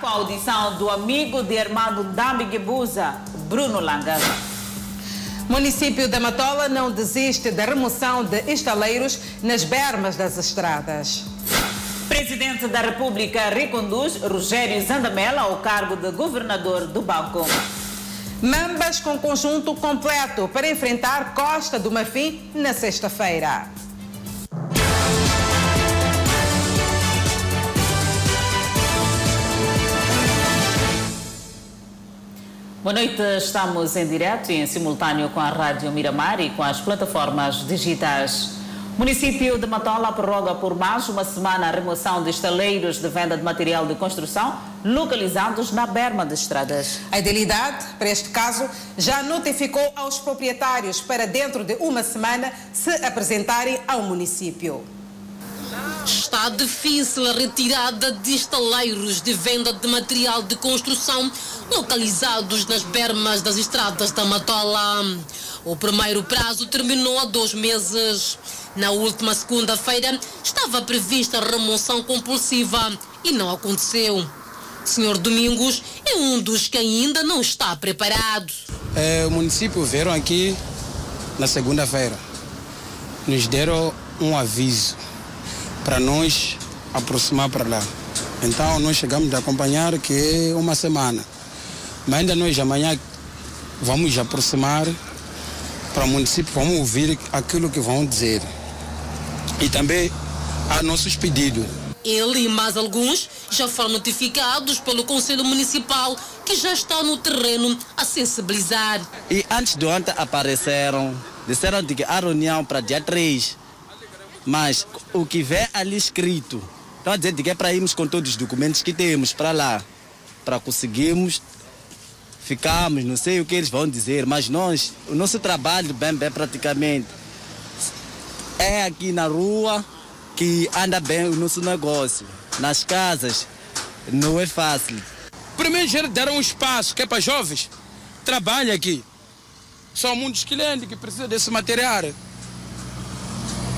Com a audição do amigo de Armando Dambigebuza, Bruno Langa. Município da Matola não desiste da remoção de estaleiros nas bermas das estradas. Presidente da República reconduz Rogério Zandamela ao cargo de governador do banco. Mambas com conjunto completo para enfrentar Costa do Marfim na sexta-feira. Boa noite, estamos em direto e em simultâneo com a Rádio Miramar e com as plataformas digitais. O município de Matola prorroga por mais uma semana a remoção de estaleiros de venda de material de construção localizados na berma de estradas. A idealidade, para este caso, já notificou aos proprietários para dentro de uma semana se apresentarem ao município. Está difícil a retirada de estaleiros de venda de material de construção localizados nas bermas das estradas da Matola. O primeiro prazo terminou há dois meses. Na última segunda-feira estava prevista a remoção compulsiva e não aconteceu. Senhor Domingos é um dos que ainda não está preparado. É, o município vieram aqui na segunda-feira. Nos deram um aviso para nós aproximar para lá. Então nós chegamos a acompanhar que é uma semana. Mas ainda nós amanhã vamos aproximar para o município, vamos ouvir aquilo que vão dizer. E também a nossos pedidos. Ele e mais alguns já foram notificados pelo Conselho Municipal que já está no terreno a sensibilizar. E antes de ontem apareceram, disseram que a reunião para dia 3. Mas o que vê ali escrito, estão a dizer que é para irmos com todos os documentos que temos para lá, para conseguirmos ficamos, não sei o que eles vão dizer, mas nós, o nosso trabalho, bem, bem, praticamente, é aqui na rua que anda bem o nosso negócio. Nas casas, não é fácil. Primeiro já deram um espaço que é para jovens. Trabalha aqui. São muitos clientes que precisam desse material.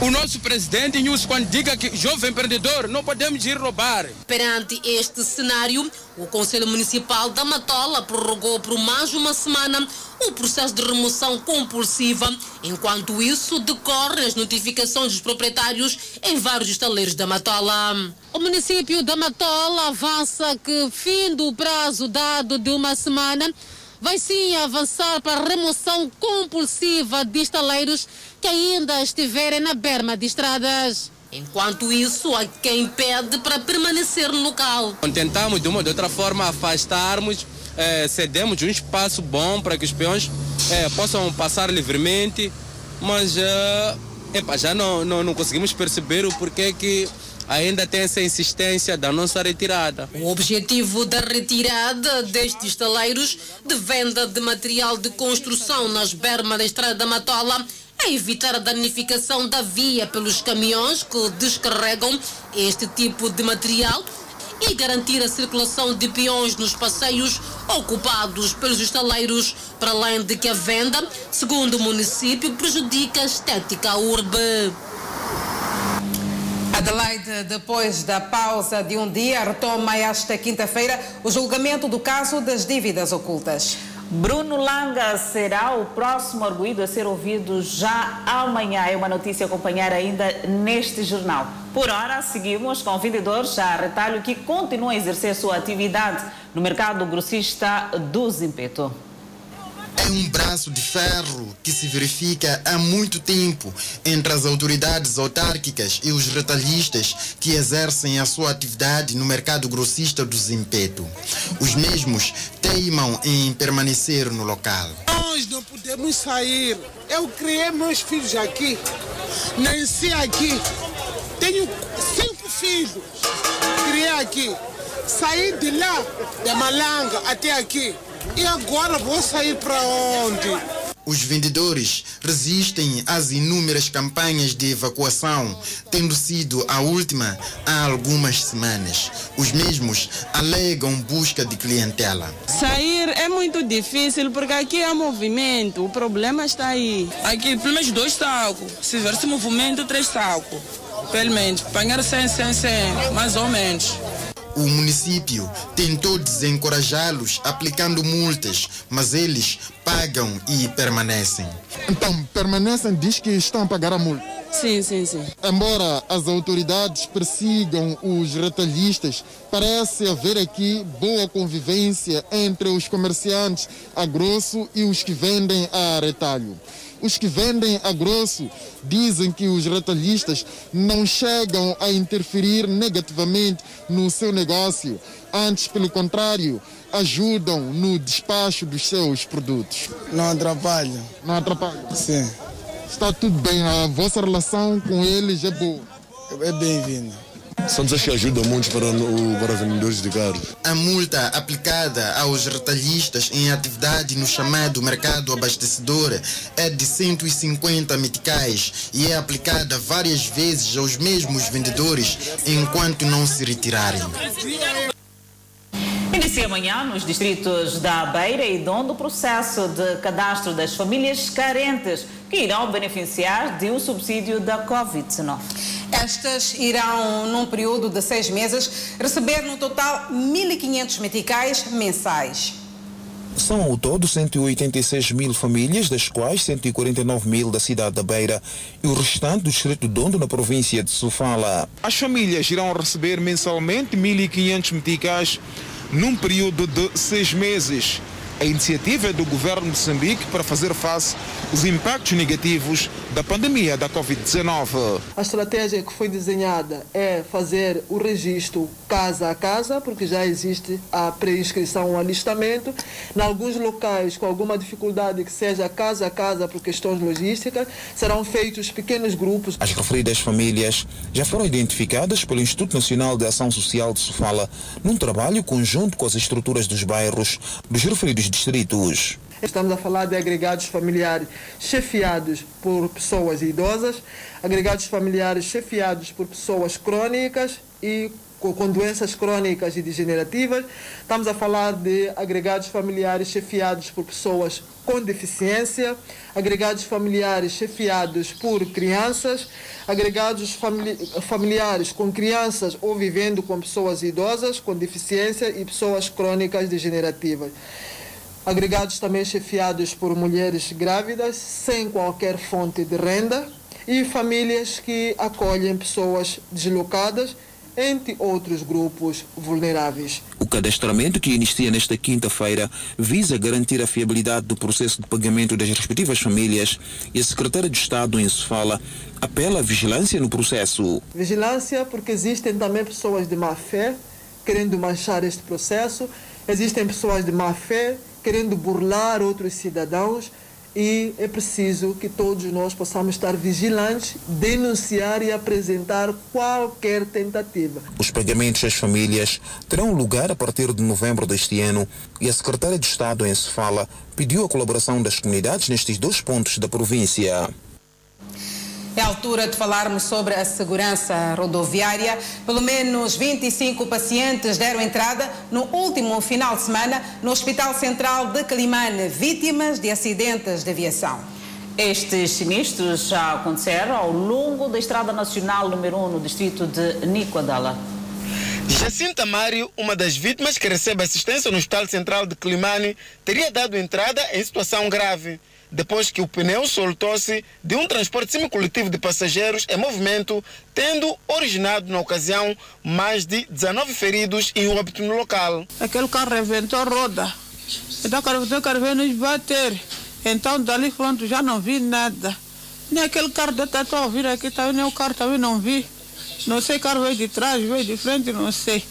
O nosso presidente News, quando diga que jovem empreendedor, não podemos ir roubar. Perante este cenário, o Conselho Municipal da Matola prorrogou por mais uma semana o processo de remoção compulsiva. Enquanto isso, decorrem as notificações dos proprietários em vários estaleiros da Matola. O município da Matola avança que, fim do prazo dado de uma semana, vai sim avançar para a remoção compulsiva de estaleiros que ainda estiverem na berma de estradas. Enquanto isso, há quem pede para permanecer no local. Tentamos de uma ou de outra forma afastarmos, eh, cedemos um espaço bom para que os peões eh, possam passar livremente, mas eh, epa, já não, não, não conseguimos perceber o porquê que ainda tem essa insistência da nossa retirada. O objetivo da retirada destes estaleiros de venda de material de construção nas bermas da estrada da Matola é evitar a danificação da via pelos caminhões que descarregam este tipo de material e garantir a circulação de peões nos passeios ocupados pelos estaleiros, para além de que a venda, segundo o município, prejudica a estética urbe. Adelaide, depois da pausa de um dia, retoma esta quinta-feira o julgamento do caso das dívidas ocultas. Bruno Langa será o próximo arguído a ser ouvido já amanhã. É uma notícia a acompanhar ainda neste jornal. Por hora, seguimos com vendedores a retalho que continuam a exercer sua atividade no mercado grossista do Zimpeto. É um braço de ferro que se verifica há muito tempo entre as autoridades autárquicas e os retalhistas que exercem a sua atividade no mercado grossista do Zimpeto. Os mesmos teimam em permanecer no local. Nós não podemos sair. Eu criei meus filhos aqui, nasci aqui, tenho cinco filhos, criei aqui. Saí de lá, de Malanga até aqui. E agora vou sair para onde? Os vendedores resistem às inúmeras campanhas de evacuação, tendo sido a última há algumas semanas. Os mesmos alegam busca de clientela. Sair é muito difícil porque aqui há movimento, o problema está aí. Aqui, pelo menos dois sacos. Se tiver esse movimento, três sacos. Pelo menos, apanhar 100, 100, 100, mais ou menos. O município tentou desencorajá-los aplicando multas, mas eles pagam e permanecem. Então, permanecem, diz que estão a pagar a multa. Sim, sim, sim. Embora as autoridades persigam os retalhistas, parece haver aqui boa convivência entre os comerciantes a grosso e os que vendem a retalho. Os que vendem a grosso dizem que os retalhistas não chegam a interferir negativamente no seu negócio, antes, pelo contrário, ajudam no despacho dos seus produtos. Não atrapalha. Não atrapalha? Sim. Está tudo bem, a vossa relação com eles é boa. É bem-vinda. São pessoas que ajudam muito para, o, para vendedores de carros. A multa aplicada aos retalhistas em atividade no chamado mercado abastecedor é de 150 meticais e é aplicada várias vezes aos mesmos vendedores enquanto não se retirarem. Inicia amanhã nos distritos da Beira e Dondo o processo de cadastro das famílias carentes que irão beneficiar de um subsídio da Covid-19. Estas irão, num período de seis meses, receber no total 1.500 meticais mensais. São ao todo 186 mil famílias, das quais 149 mil da cidade da Beira e o restante do distrito de Dondo, na província de Sofala. As famílias irão receber mensalmente 1.500 meticais num período de seis meses. A iniciativa é do governo de Moçambique para fazer face aos impactos negativos da pandemia da Covid-19. A estratégia que foi desenhada é fazer o registro casa a casa, porque já existe a pré-inscrição, o alistamento. Em alguns locais, com alguma dificuldade que seja casa a casa por questões logísticas, serão feitos pequenos grupos. As referidas famílias já foram identificadas pelo Instituto Nacional de Ação Social de Sofala num trabalho conjunto com as estruturas dos bairros dos referidos distritos. Estamos a falar de agregados familiares chefiados por pessoas idosas, agregados familiares chefiados por pessoas crônicas e com doenças crônicas e degenerativas. Estamos a falar de agregados familiares chefiados por pessoas com deficiência, agregados familiares chefiados por crianças, agregados famili familiares com crianças ou vivendo com pessoas idosas com deficiência e pessoas crônicas degenerativas agregados também chefiados por mulheres grávidas sem qualquer fonte de renda e famílias que acolhem pessoas deslocadas, entre outros grupos vulneráveis. O cadastramento que inicia nesta quinta-feira visa garantir a fiabilidade do processo de pagamento das respectivas famílias e a secretária de Estado em Sofala apela à vigilância no processo. Vigilância porque existem também pessoas de má fé querendo manchar este processo, existem pessoas de má fé querendo burlar outros cidadãos e é preciso que todos nós possamos estar vigilantes, denunciar e apresentar qualquer tentativa. Os pagamentos às famílias terão lugar a partir de novembro deste ano e a secretária de Estado em Sofala pediu a colaboração das comunidades nestes dois pontos da província. É a altura de falarmos sobre a segurança rodoviária. Pelo menos 25 pacientes deram entrada no último final de semana no Hospital Central de Climane, vítimas de acidentes de aviação. Estes sinistros já aconteceram ao longo da Estrada Nacional número 1 no distrito de Nicoadala. Jacinta Mário, uma das vítimas que recebe assistência no Hospital Central de Climane, teria dado entrada em situação grave depois que o pneu soltou-se de um transporte semicoletivo de passageiros em movimento, tendo originado na ocasião mais de 19 feridos e um óbito no local. Aquele carro reventou a roda. Então o carro veio nos bater. Então dali pronto já não vi nada. Nem aquele carro da Tatu a vir aqui, tá, nem o carro também não vi. Não sei, carro veio de trás, veio de frente, não sei.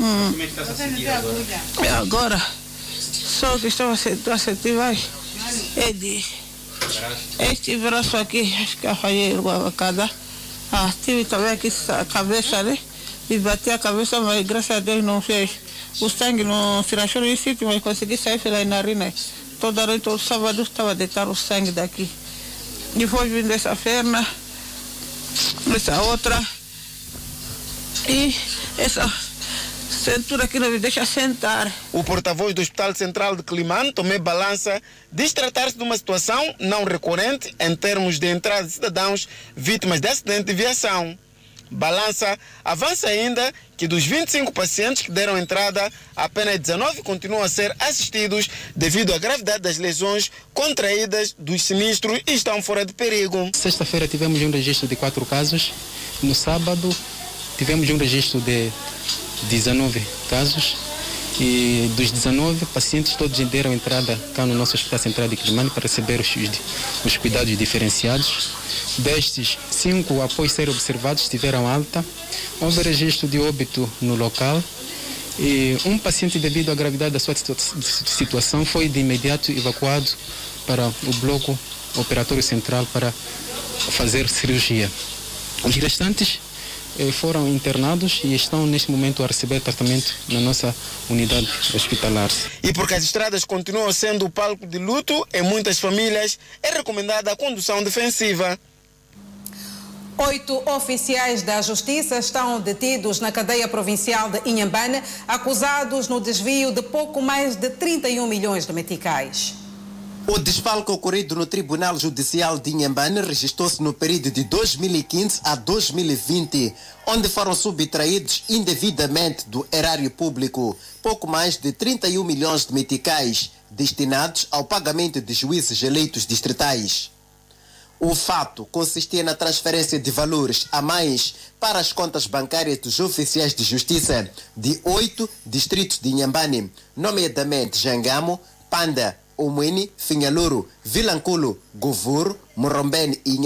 Hum. Como é que está a sentir agora? Agora, só que estava a sentir, vai. De este braço aqui, acho que eu falhei a cada. Ah, tive também aqui a cabeça, né? E bati a cabeça, mas graças a Deus não fez. O sangue não se rachou no sítio, mas consegui sair pela narina. Toda noite, todo sábado, estava deitar o sangue daqui. Depois vim dessa perna, essa outra. E essa cintura que não me deixa sentar. O porta-voz do Hospital Central de Climane, Tomé Balança, diz tratar-se de uma situação não recorrente em termos de entrada de cidadãos vítimas de acidente de viação. balança avança ainda que dos 25 pacientes que deram entrada, apenas 19 continuam a ser assistidos devido à gravidade das lesões contraídas dos sinistros e estão fora de perigo. Sexta-feira tivemos um registro de quatro casos. No sábado tivemos um registro de 19 casos. E dos 19 pacientes, todos deram entrada cá no nosso Hospital Central de Quilimane para receber os, os cuidados diferenciados. Destes, cinco, após serem observados, tiveram alta. Houve registro de óbito no local. E um paciente, devido à gravidade da sua situação, foi de imediato evacuado para o bloco operatório central para fazer cirurgia. Os restantes foram internados e estão neste momento a receber tratamento na nossa unidade hospitalar. E porque as estradas continuam sendo o palco de luto em muitas famílias, é recomendada a condução defensiva. Oito oficiais da Justiça estão detidos na cadeia provincial de Inhambane, acusados no desvio de pouco mais de 31 milhões de meticais. O desfalque ocorrido no Tribunal Judicial de Inhambane registrou-se no período de 2015 a 2020, onde foram subtraídos indevidamente do erário público pouco mais de 31 milhões de meticais destinados ao pagamento de juízes eleitos distritais. O fato consistia na transferência de valores a mais para as contas bancárias dos oficiais de justiça de oito distritos de Inhambane, nomeadamente Jangamo, Panda, Omweni, Finhaluro, Vilanculo, Govuro, Morombene e.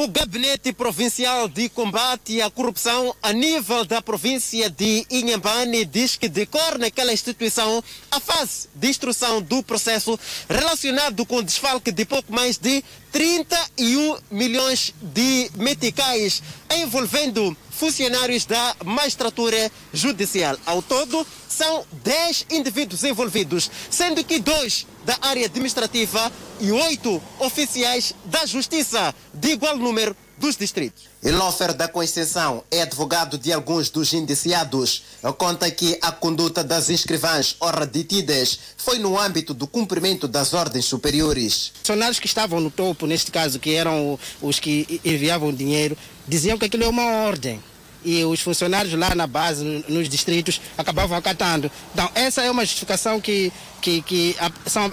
O Gabinete Provincial de Combate à Corrupção a nível da província de Inhambane diz que decorre naquela instituição a fase de instrução do processo relacionado com o desfalque de pouco mais de 31 milhões de meticais envolvendo funcionários da magistratura judicial. Ao todo, são 10 indivíduos envolvidos, sendo que dois da área administrativa e oito oficiais da justiça, de igual número dos distritos. Elofer da Conceição é advogado de alguns dos indiciados. Conta que a conduta das inscrivãs ora detidas foi no âmbito do cumprimento das ordens superiores. Funcionários que estavam no topo, neste caso, que eram os que enviavam dinheiro, diziam que aquilo é uma ordem e os funcionários lá na base, nos distritos, acabavam acatando. Então, essa é uma justificação que, que, que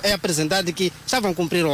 é apresentada de que estavam a cumprir.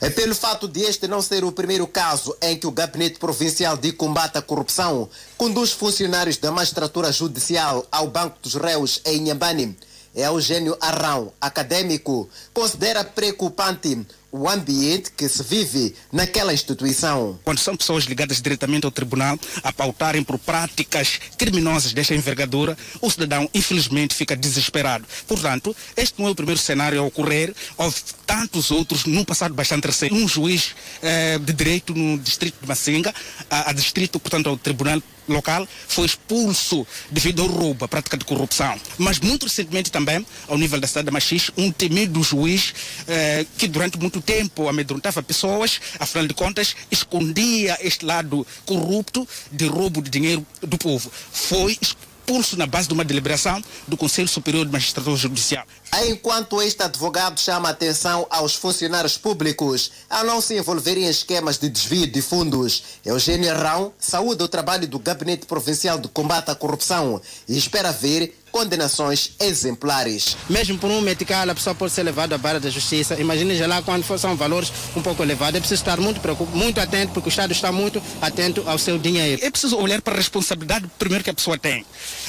É pelo fato de este não ser o primeiro caso em que o Gabinete Provincial de Combate à Corrupção conduz funcionários da magistratura judicial ao Banco dos Réus em Inhambane. É Eugênio Arrão, acadêmico, considera preocupante o ambiente que se vive naquela instituição. Quando são pessoas ligadas diretamente ao tribunal a pautarem por práticas criminosas desta envergadura, o cidadão infelizmente fica desesperado. Portanto, este não é o primeiro cenário a ocorrer, houve tantos outros num passado bastante recente. Um juiz eh, de direito no distrito de Massinga, a, a distrito, portanto, ao tribunal local foi expulso devido ao roubo, à prática de corrupção. Mas muito recentemente também, ao nível da cidade de Machis, um temido juiz eh, que durante muito tempo amedrontava pessoas, afinal de contas, escondia este lado corrupto de roubo de dinheiro do povo. Foi expulso na base de uma deliberação do Conselho Superior de Magistratura Judicial. Enquanto este advogado chama atenção aos funcionários públicos a não se envolverem em esquemas de desvio de fundos, Eugênio Rão saúda o trabalho do Gabinete Provincial de Combate à Corrupção e espera ver condenações exemplares. Mesmo por um metical, a pessoa pode ser levada à barra da justiça. Imagine já lá quando são valores um pouco elevados. É preciso estar muito, muito atento, porque o Estado está muito atento ao seu dinheiro. É preciso olhar para a responsabilidade primeiro que a pessoa tem.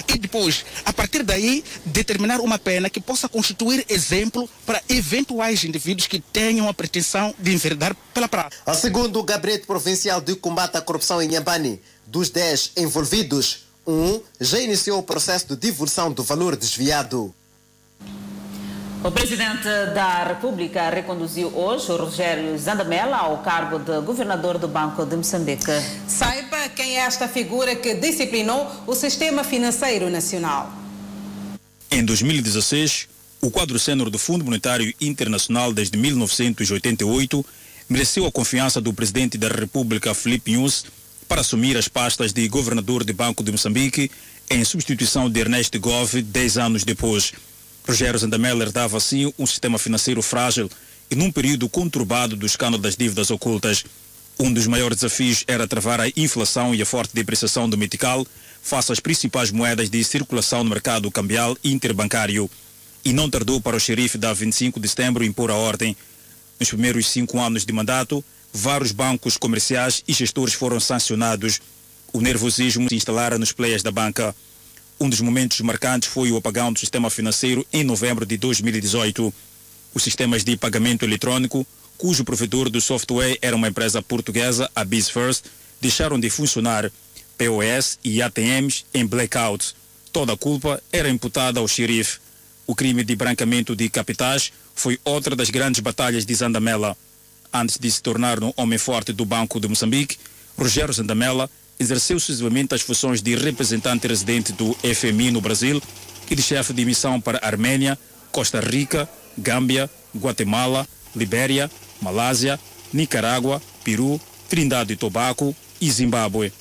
E depois, a partir daí, determinar uma pena que possa constituir exemplo para eventuais indivíduos que tenham a pretensão de enverdar pela prática. Segundo o Gabinete Provincial de Combate à Corrupção em Nhambane, dos 10 envolvidos, um já iniciou o processo de devolução do valor desviado. O presidente da República reconduziu hoje o Rogério Zandamela ao cargo de governador do Banco de Moçambique. Saiba quem é esta figura que disciplinou o sistema financeiro nacional. Em 2016, o quadro sênior do Fundo Monetário Internacional desde 1988 mereceu a confiança do presidente da República, Felipe Nunes, para assumir as pastas de governador do Banco de Moçambique em substituição de Ernesto Gove dez anos depois. Rogério Zandamela herdava assim um sistema financeiro frágil e num período conturbado do escândalo das dívidas ocultas. Um dos maiores desafios era travar a inflação e a forte depreciação do metical face às principais moedas de circulação no mercado cambial interbancário. E não tardou para o xerife da 25 de setembro impor a ordem. Nos primeiros cinco anos de mandato, vários bancos comerciais e gestores foram sancionados. O nervosismo se instalara nos players da banca. Um dos momentos marcantes foi o apagão do sistema financeiro em novembro de 2018. Os sistemas de pagamento eletrônico, cujo provedor do software era uma empresa portuguesa, a BizFirst, deixaram de funcionar. POS e ATMs em blackouts. Toda a culpa era imputada ao xerife. O crime de branqueamento de capitais foi outra das grandes batalhas de Zandamela. Antes de se tornar um homem forte do Banco de Moçambique, Rogério Zandamela exerceu sucessivamente as funções de representante residente do FMI no Brasil e de chefe de missão para Armênia, Costa Rica, Gâmbia, Guatemala, Libéria, Malásia, Nicarágua, Peru, Trindade e Tobago e Zimbábue.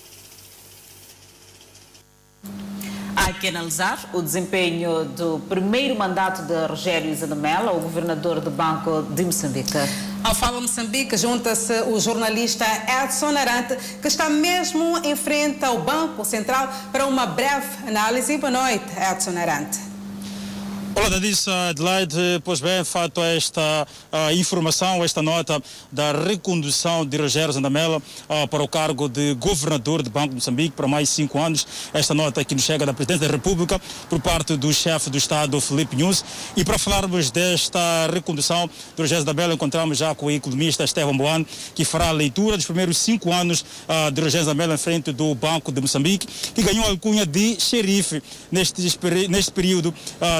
Há que analisar o desempenho do primeiro mandato de Rogério Zanamela, o governador do Banco de Moçambique. Ao Fala Moçambique, junta-se o jornalista Edson Arante, que está mesmo em frente ao Banco Central para uma breve análise. Boa noite, Edson Arante. Olá, Dadissa Adelaide. Pois bem, fato esta uh, informação, esta nota da recondução de Rogério Zandamela uh, para o cargo de governador do Banco de Moçambique por mais cinco anos. Esta nota que nos chega da Presidência da República por parte do chefe do Estado, Felipe Nunes. E para falarmos desta recondução de Rogério Zandamela, encontramos já com o economista Estevam Boano, que fará a leitura dos primeiros cinco anos uh, de Rogério Zandamela em frente do Banco de Moçambique, que ganhou a alcunha de xerife neste, neste período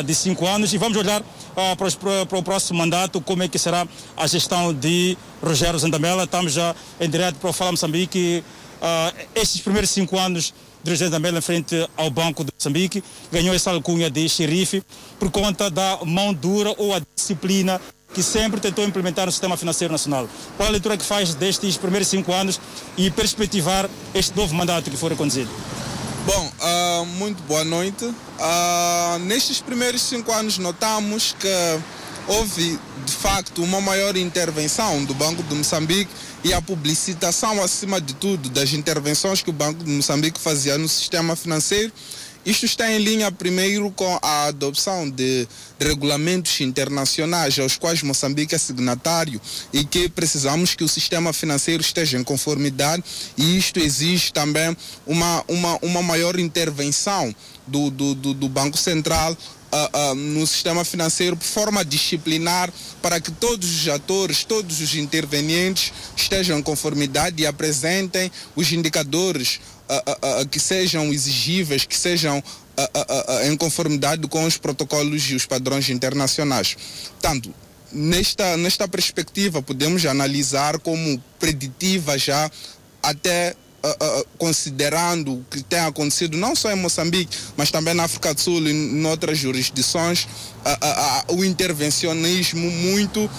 de cinco anos e vamos olhar uh, para, os, para, o próximo mandato como é que será a gestão de Rogério Zandamela. Estamos já em direto para o Fala Moçambique. Uh, estes primeiros cinco anos de Rogério Zandamela em frente ao Banco de Moçambique ganhou essa alcunha de xerife por conta da mão dura ou a disciplina que sempre tentou implementar no sistema financeiro nacional. Qual a leitura que faz destes primeiros cinco anos e perspectivar este novo mandato que foi reconduzido? Bom, uh, muito boa noite. Uh, nestes primeiros cinco anos notamos que houve de facto uma maior intervenção do Banco de Moçambique e a publicitação, acima de tudo, das intervenções que o Banco de Moçambique fazia no sistema financeiro isto está em linha, primeiro, com a adopção de regulamentos internacionais aos quais Moçambique é signatário e que precisamos que o sistema financeiro esteja em conformidade. E isto exige também uma, uma, uma maior intervenção do, do, do, do Banco Central Uh, uh, no sistema financeiro de forma disciplinar para que todos os atores, todos os intervenientes estejam em conformidade e apresentem os indicadores uh, que sejam exigíveis, que sejam em conformidade com os protocolos e os padrões internacionais. Tanto nesta, nesta perspectiva, podemos analisar como preditiva já até Uh, uh, considerando o que tem acontecido não só em Moçambique, mas também na África do Sul e em outras jurisdições, uh, o intervencionismo muito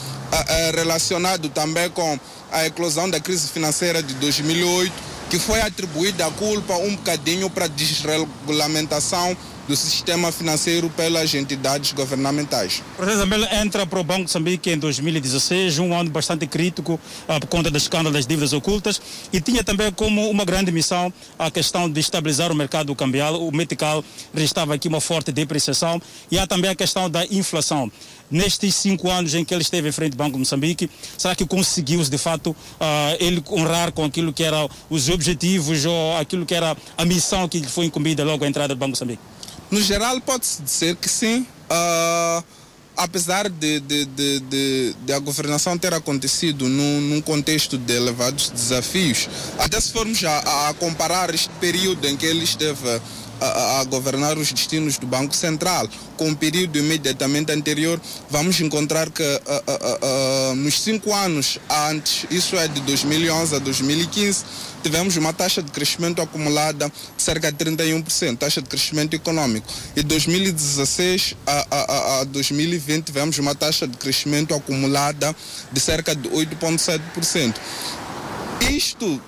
relacionado também com a eclosão da crise financeira de 2008, que foi atribuída a culpa um bocadinho para desregulamentação do sistema financeiro pelas entidades governamentais. O José Zambel entra para o Banco de Moçambique em 2016, um ano bastante crítico uh, por conta do escândalo das dívidas ocultas e tinha também como uma grande missão a questão de estabilizar o mercado cambial. O Metical registrava aqui uma forte depreciação e há também a questão da inflação nestes cinco anos em que ele esteve em frente ao Banco de Moçambique, será que conseguiu de fato uh, ele honrar com aquilo que eram os objetivos ou aquilo que era a missão que lhe foi incumbida logo à entrada do Banco de Moçambique? No geral, pode-se dizer que sim. Uh, apesar de, de, de, de, de, a governação ter acontecido num, num, contexto de elevados desafios, até se formos a, a comparar este período em que ele esteve a, a, governar os destinos do Banco Central com o período imediatamente anterior, vamos encontrar que nos cinco anos antes, isso é de 2011 a 2015, tivemos uma taxa de crescimento acumulada de cerca de 31%, taxa de crescimento econômico. E 2016 a, a, a 2020 tivemos uma taxa de crescimento acumulada de cerca de 8,7%. Isto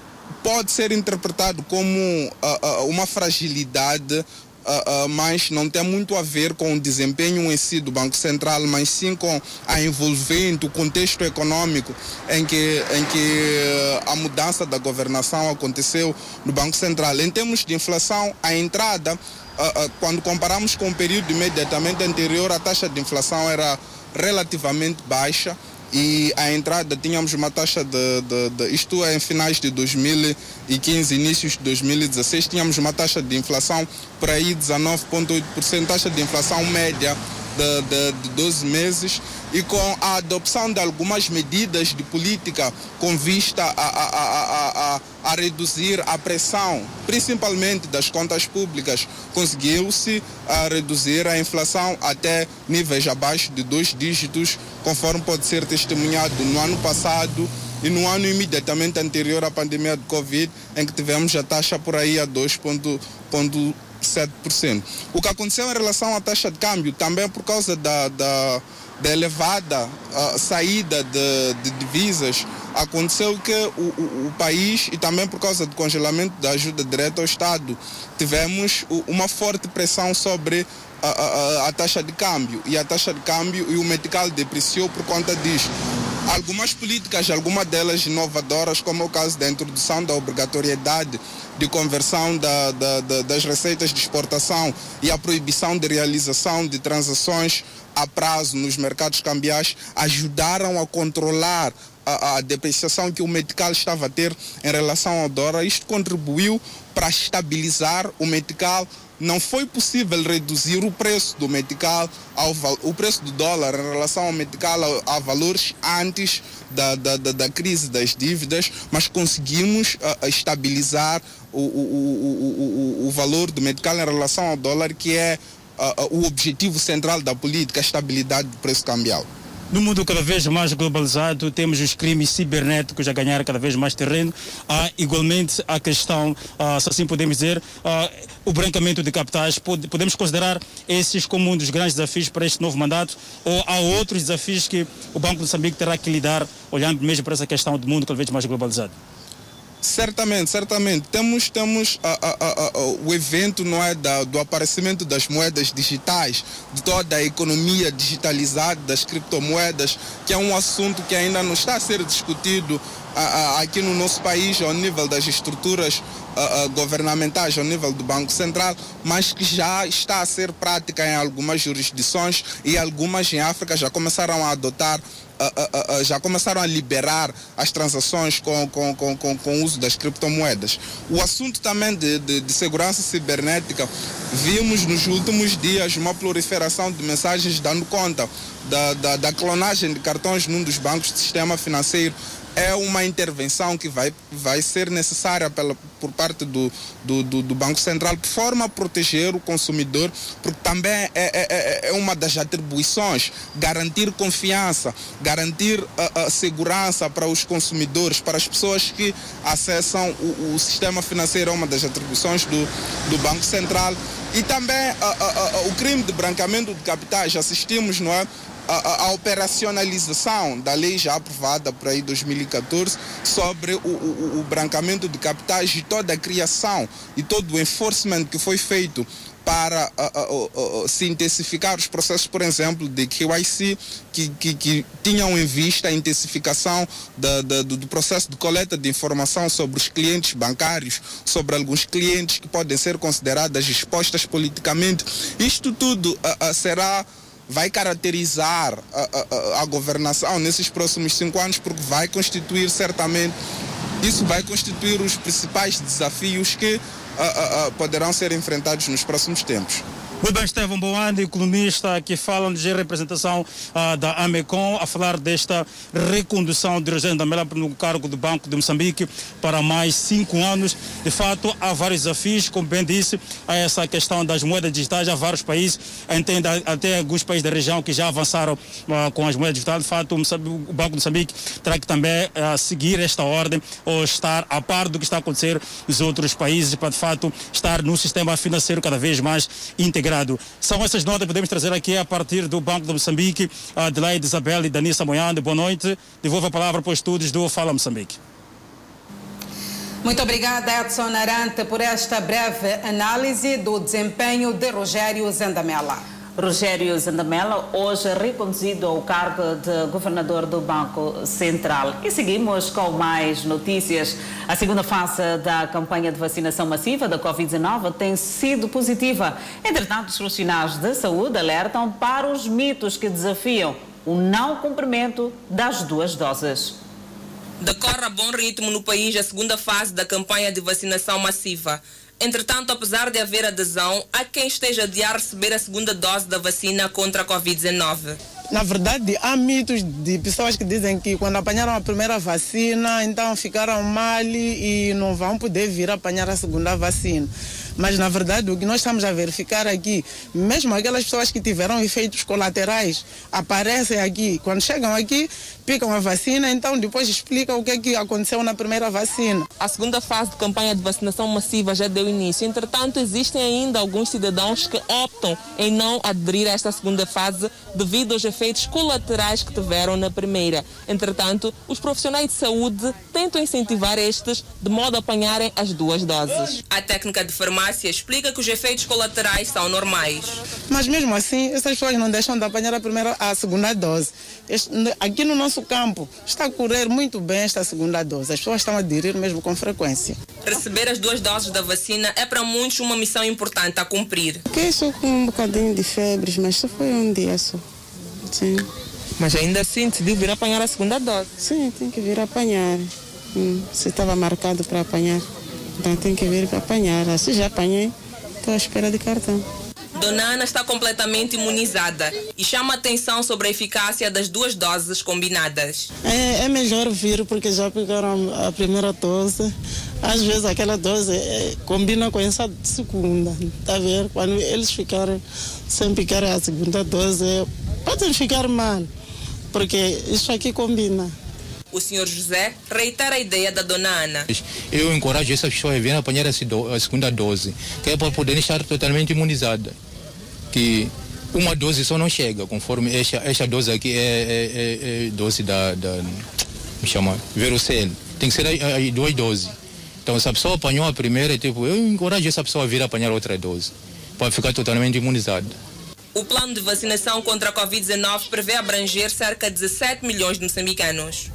pode ser interpretado como uh, uh, uma fragilidade Uh, uh, mas não tem muito a ver com o desempenho em si do Banco Central, mas sim com a envolvente, o contexto econômico em que, em que a mudança da governação aconteceu no Banco Central. Em termos de inflação, a entrada, uh, quando comparamos com o período imediatamente anterior, a taxa de inflação era relativamente baixa e a entrada tínhamos uma taxa de, de, de, isto é em finais de 2015, inícios de 2016, tínhamos uma taxa de inflação por aí 19,8%, taxa de inflação média de, de, de 12 meses e com a adopção de algumas medidas de política com vista a, a, a, a, reduzir a pressão, principalmente das contas públicas, conseguiu-se reduzir a inflação até níveis abaixo de dois dígitos, conforme pode ser testemunhado no ano passado e no ano imediatamente anterior à pandemia de Covid, em que tivemos a taxa por aí a 2,7%. O que aconteceu em relação à taxa de câmbio, também por causa da, da da elevada uh, saída de, de, divisas, aconteceu que o, o, o, país, e também por causa do congelamento da ajuda direta ao Estado, tivemos uma forte pressão sobre a, a, a, taxa de câmbio. E a taxa de câmbio e o metical depreciou por conta disso. Algumas políticas, algumas delas inovadoras, como é o caso da introdução da obrigatoriedade de conversão da, da, da, das receitas de exportação e a proibição de realização de transações a prazo nos mercados cambiais ajudaram a controlar a, a, depreciação que o Medical estava a ter em relação ao dólar. Isto contribuiu para estabilizar o Medical. Não foi possível reduzir o preço do Medical, ao, o preço do dólar em relação ao Medical a, a valores antes da, da, da, da, crise das dívidas, mas conseguimos a, estabilizar o, o, o, o, o valor do Medical em relação ao dólar, que é o objetivo central da política, a estabilidade do preço cambial. No mundo cada vez mais globalizado, temos os crimes cibernéticos a ganhar cada vez mais terreno. Há igualmente a questão, uh, se assim podemos dizer, uh, o branqueamento de capitais. Podemos considerar esses como um dos grandes desafios para este novo mandato? Ou há outros desafios que o Banco de Moçambique terá que lidar, olhando mesmo para essa questão do mundo cada vez mais globalizado? Certamente, certamente. Temos, temos a, a, a, o evento não é, da, do aparecimento das moedas digitais, de toda a economia digitalizada das criptomoedas, que é um assunto que ainda não está a ser discutido aqui no nosso país ao nível das estruturas governamentais, ao nível do Banco Central, mas que já está a ser prática em algumas jurisdições e algumas em África já começaram a adotar já começaram a liberar as transações com, com, com, com, com o uso das criptomoedas. O assunto também de, de, de segurança cibernética, vimos nos últimos dias uma proliferação de mensagens dando conta da, da, da clonagem de cartões num dos bancos do sistema financeiro é uma intervenção que vai, vai ser necessária pela, por parte do, do, do, do Banco Central, de forma a proteger o consumidor, porque também é, é, é, é uma das atribuições garantir confiança, garantir a, a, segurança para os consumidores, para as pessoas que acessam o, o sistema financeiro, é uma das atribuições do, do Banco Central. E também a, o crime de branqueamento de capitais, assistimos, não é? A, a, operacionalização da lei já aprovada por aí 2014 sobre o, o, o brancamento de capitais e toda a criação e todo o enforcement que foi feito para uh, uh, uh, se intensificar os processos, por exemplo, de KYC, que, que, que tinham em vista a intensificação da, da, do, do, processo de coleta de informação sobre os clientes bancários, sobre alguns clientes que podem ser consideradas expostas politicamente. Isto tudo será vai caracterizar a, a, a, governação nesses próximos cinco anos, porque vai constituir certamente, isso vai constituir os principais desafios que poderão ser enfrentados nos próximos tempos. Muito bem, Estevão Boande, economista, que fala de representação uh, da AMECOM, a falar desta recondução de Rogério Damela no cargo do Banco de Moçambique para mais cinco anos. De fato, há vários desafios, como bem disse, há essa questão das moedas digitais, há vários países, entende, até alguns países da região que já avançaram uh, com as moedas digitais. De fato, o Banco de Moçambique terá que também uh, seguir esta ordem ou estar a par do que está a acontecer nos outros países para, de fato, estar num sistema financeiro cada vez mais integrado são essas notas que podemos trazer aqui a partir do Banco de Moçambique. Adelaide Isabel e Danissa Moiande, boa noite. Devolvo a palavra para os estudos do Fala Moçambique. Muito obrigada, Edson Arante, por esta breve análise do desempenho de Rogério Zandamela. Rogério Zandamela, hoje reconduzido ao cargo de governador do Banco Central. E seguimos com mais notícias. A segunda fase da campanha de vacinação massiva da Covid-19 tem sido positiva. Entretanto, os profissionais de saúde alertam para os mitos que desafiam o não cumprimento das duas doses. Decorre a bom ritmo no país a segunda fase da campanha de vacinação massiva. Entretanto, apesar de haver adesão, há quem esteja a receber a segunda dose da vacina contra a Covid-19. Na verdade, há mitos de pessoas que dizem que quando apanharam a primeira vacina, então ficaram mal e não vão poder vir apanhar a segunda vacina. Mas, na verdade, o que nós estamos a verificar aqui, mesmo aquelas pessoas que tiveram efeitos colaterais, aparecem aqui. Quando chegam aqui, picam a vacina, então depois explicam o que, é que aconteceu na primeira vacina. A segunda fase de campanha de vacinação massiva já deu início. Entretanto, existem ainda alguns cidadãos que optam em não aderir a esta segunda fase devido aos efeitos colaterais que tiveram na primeira. Entretanto, os profissionais de saúde tentam incentivar estes de modo a apanharem as duas doses. A técnica de farmácia explica que os efeitos colaterais são normais. Mas mesmo assim, essas pessoas não deixam de apanhar a primeira, a segunda dose. Este, aqui no nosso campo está a correr muito bem esta segunda dose. As pessoas estão a aderir mesmo com frequência. Receber as duas doses da vacina é para muitos uma missão importante a cumprir. Fiquei só com um bocadinho de febres, mas só foi um dia só. Sim. Mas ainda assim decidiu vir apanhar a segunda dose? Sim, tem que vir apanhar. Hum, se estava marcado para apanhar. Então tem que vir para apanhar. Assim já apanhei, estou à espera de cartão. Dona Ana está completamente imunizada e chama atenção sobre a eficácia das duas doses combinadas. É, é melhor vir porque já pegaram a primeira dose. Às vezes aquela dose é, combina com essa segunda. Tá vendo? Quando eles ficarem sem pegar a segunda dose, podem ficar mal, porque isso aqui combina. O senhor José reitera a ideia da dona Ana. Eu encorajo essas pessoas a virem apanhar a segunda dose, que é para poderem estar totalmente imunizadas. Que uma dose só não chega, conforme esta, esta dose aqui é, é, é, é dose da, da, me chama, Verocel. Tem que ser as duas doses. Então, se a pessoa apanhou a primeira, tipo, eu encorajo essa pessoa a vir apanhar outra dose, para ficar totalmente imunizada. O plano de vacinação contra a Covid-19 prevê abranger cerca de 17 milhões de moçambicanos.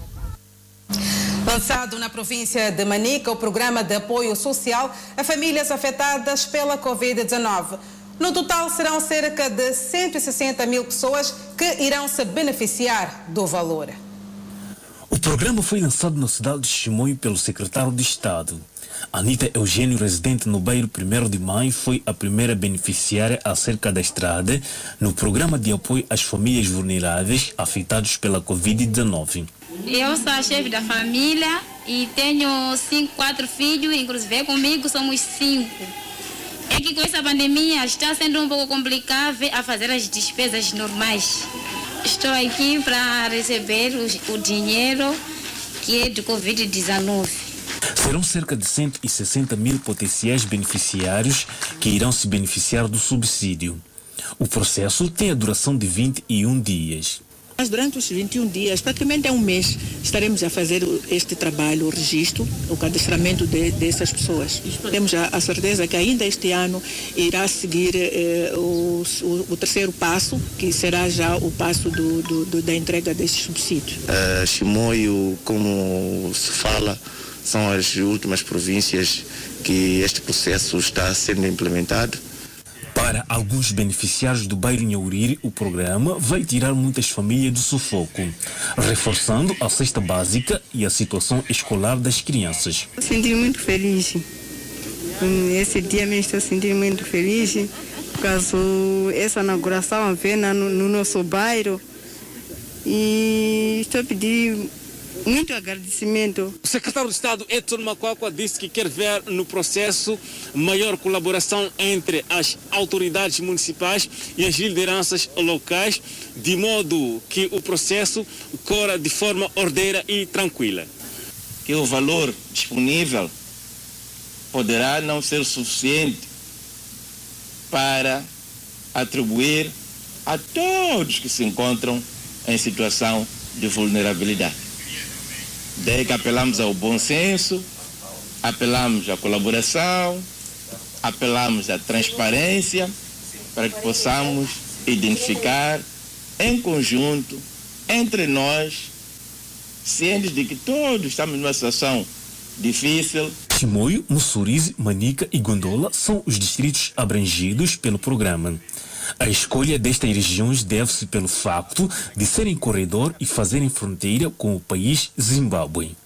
Lançado na província de Manica, o programa de apoio social a famílias afetadas pela Covid-19. No total, serão cerca de 160 mil pessoas que irão se beneficiar do valor. O programa foi lançado na cidade de Chimoio pelo secretário de Estado. Anita Eugênio, residente no bairro 1 de Maio, foi a primeira beneficiária acerca da estrada no programa de apoio às famílias vulneráveis afetadas pela Covid-19. Eu sou a chefe da família e tenho cinco, quatro filhos, inclusive comigo somos cinco. É que com essa pandemia está sendo um pouco complicado a fazer as despesas normais. Estou aqui para receber o, o dinheiro que é do Covid-19. Serão cerca de 160 mil potenciais beneficiários que irão se beneficiar do subsídio. O processo tem a duração de 21 dias. Mas durante os 21 dias, praticamente é um mês, estaremos a fazer este trabalho, o registro, o cadastramento de, dessas pessoas. Temos a, a, certeza que ainda este ano irá seguir eh, o, o, o, terceiro passo, que será já o passo do, do, do, da entrega desses subsídios. Uh, Chimoio, como se fala, são as últimas províncias que este processo está sendo implementado. Para alguns beneficiários do bairro Nhauriri, o programa vai tirar muitas famílias do sufoco, reforçando a cesta básica e a situação escolar das crianças. Estou sentindo muito feliz. Esse dia mesmo estou sentindo muito feliz, por causa essa inauguração apenas no, no nosso bairro. E estou pedindo muito agradecimento. O secretário de Estado Edson Macuacua disse que quer ver no processo maior colaboração entre as autoridades municipais e as lideranças locais, de modo que o processo corra de forma ordeira e tranquila. Que o valor disponível poderá não ser suficiente para atribuir a todos que se encontram em situação de vulnerabilidade. Daí que apelamos ao bom senso apelamos à colaboração, apelamos à transparência para que possamos identificar em conjunto, entre nós, cientes de que todos estamos numa situação difícil. Chimoio, Mussurize, Manica e Gondola são os distritos abrangidos pelo programa. A escolha destas regiões deve-se pelo facto de serem corredor e fazerem fronteira com o país Zimbábue.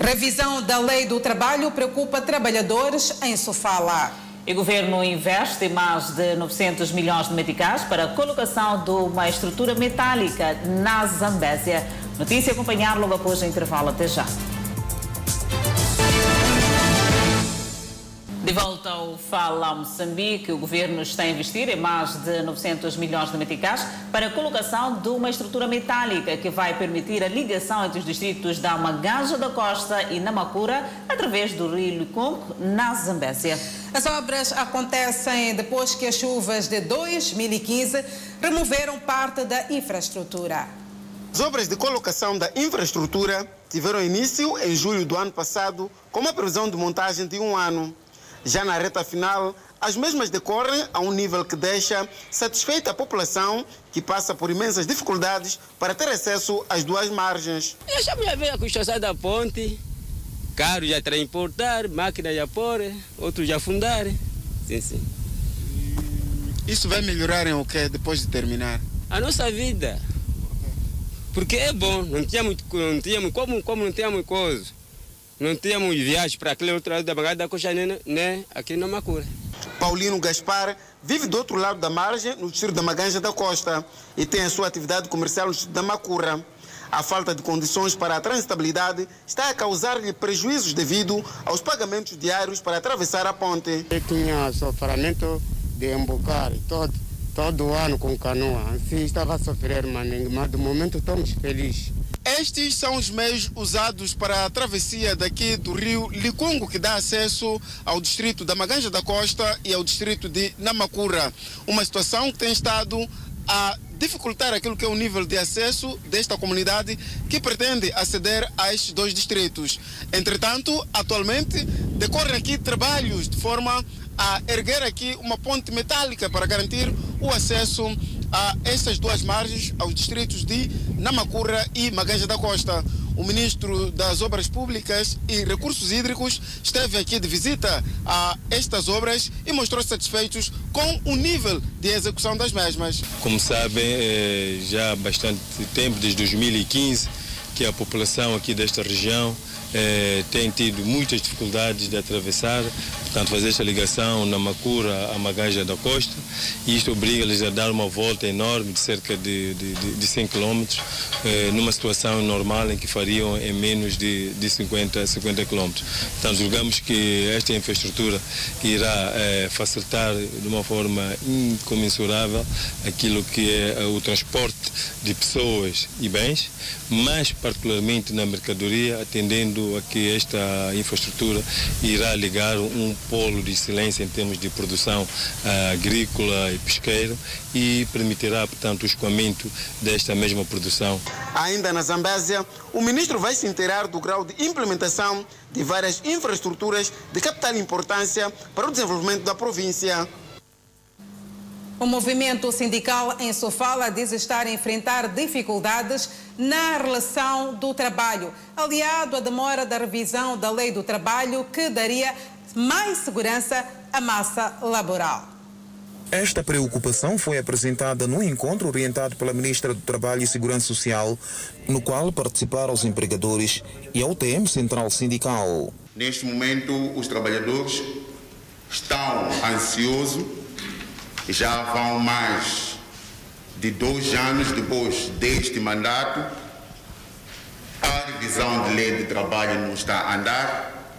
Revisão da lei do trabalho preocupa trabalhadores em Sofala. O governo investe mais de 900 milhões de meticais para a colocação de uma estrutura metálica na Zambésia. Notícia a acompanhar logo após o intervalo. Até já. De volta ao Fala Moçambique, o governo está a investir em mais de 900 milhões de meticais para a colocação de uma estrutura metálica que vai permitir a ligação entre os distritos da Maganja da Costa e Namacura através do rio Lucongo, na Zambésia. As obras acontecem depois que as chuvas de 2015 removeram parte da infraestrutura. As obras de colocação da infraestrutura tiveram início em julho do ano passado, com uma previsão de montagem de um ano. Já na reta final, as mesmas decorrem a um nível que deixa satisfeita a população que passa por imensas dificuldades para ter acesso às duas margens. Eu já me vi a construção da ponte, carros já transportar, máquinas já pôr, outros já fundar. Sim, sim. Isso vai melhorar em o que depois de terminar? A nossa vida. Porque é bom, não tínhamos, não tínhamos como, como não tínhamos coisa não tínhamos viagem para aquele outro lado da bagagem da coxa, né, né, aqui na Macura. Paulino Gaspar vive do outro lado da margem, no distrito da Maganja da Costa, e tem a sua atividade comercial no distrito da Macura. A falta de condições para a transitabilidade está a causar-lhe prejuízos devido aos pagamentos diários para atravessar a ponte. Eu tinha sofrimento de embocar todo, todo ano com canoa. Assim estava a sofrer, mas no momento estamos felizes. Estes são os meios usados para a travessia daqui do rio Licongo, que dá acesso ao distrito da Maganja da Costa e ao distrito de Namacura. Uma situação que tem estado a dificultar aquilo que é o nível de acesso desta comunidade que pretende aceder a estes dois distritos. Entretanto, atualmente decorrem aqui trabalhos de forma a erguer aqui uma ponte metálica para garantir o acesso a essas duas margens, aos distritos de Namacura e Maganja da Costa. O ministro das Obras Públicas e Recursos Hídricos esteve aqui de visita a estas obras e mostrou satisfeitos com o nível de execução das mesmas. Como sabem, é já há bastante tempo, desde 2015, que a população aqui desta região eh, tem tido muitas dificuldades de atravessar, portanto, fazer esta ligação na Macura à Maganja da Costa, e isto obriga-lhes a dar uma volta enorme de cerca de, de, de 100 km, eh, numa situação normal em que fariam em menos de, de 50, 50 km. Portanto, julgamos que esta infraestrutura irá eh, facilitar de uma forma incomensurável aquilo que é o transporte de pessoas e bens, mas particularmente na mercadoria, atendendo a que esta infraestrutura irá ligar um polo de excelência em termos de produção uh, agrícola e pesqueira e permitirá, portanto, o escoamento desta mesma produção. Ainda na Zambésia, o ministro vai se inteirar do grau de implementação de várias infraestruturas de capital importância para o desenvolvimento da província. O movimento sindical em Sofala diz estar a enfrentar dificuldades na relação do trabalho, aliado à demora da revisão da lei do trabalho, que daria mais segurança à massa laboral. Esta preocupação foi apresentada no encontro orientado pela Ministra do Trabalho e Segurança Social, no qual participaram os empregadores e a UTM Central Sindical. Neste momento, os trabalhadores estão ansiosos já vão mais de dois anos depois deste mandato, a revisão de lei de trabalho não está a andar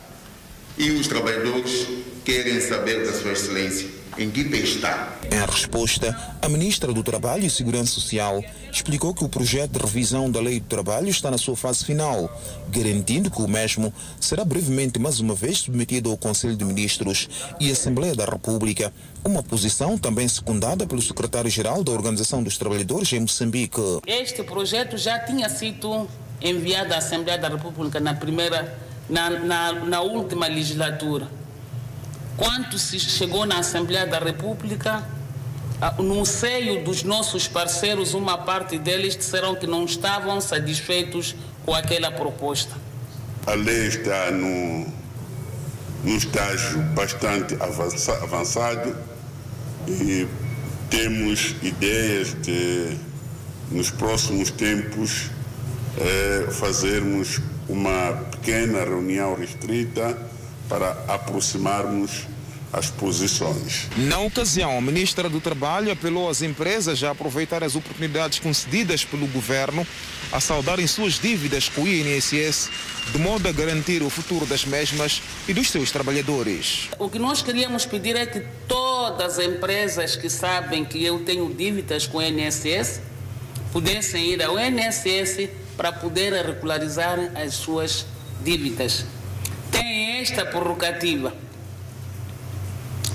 e os trabalhadores querem saber da sua excelência em que pé está. Em resposta, a ministra do Trabalho e Segurança Social explicou que o projeto de revisão da Lei do Trabalho está na sua fase final, garantindo que o mesmo será brevemente mais uma vez submetido ao Conselho de Ministros e Assembleia da República, uma posição também secundada pelo secretário-geral da Organização dos Trabalhadores em Moçambique. Este projeto já tinha sido enviado à Assembleia da República na primeira na, na, na última legislatura. Quanto se chegou na Assembleia da República, no seio dos nossos parceiros, uma parte deles disseram que não estavam satisfeitos com aquela proposta. A lei está no, estágio bastante avança, avançado e temos ideias de, nos próximos tempos, eh, fazermos uma pequena reunião restrita para aproximarmos as posições. Na ocasião, a ministra do Trabalho apelou às empresas a aproveitar as oportunidades concedidas pelo governo a saudarem suas dívidas com o INSS, de modo a garantir o futuro das mesmas e dos seus trabalhadores. O que nós queríamos pedir é que todas as empresas que sabem que eu tenho dívidas com o INSS pudessem ir ao INSS para poder regularizar as suas dívidas. Tem esta prerrogativa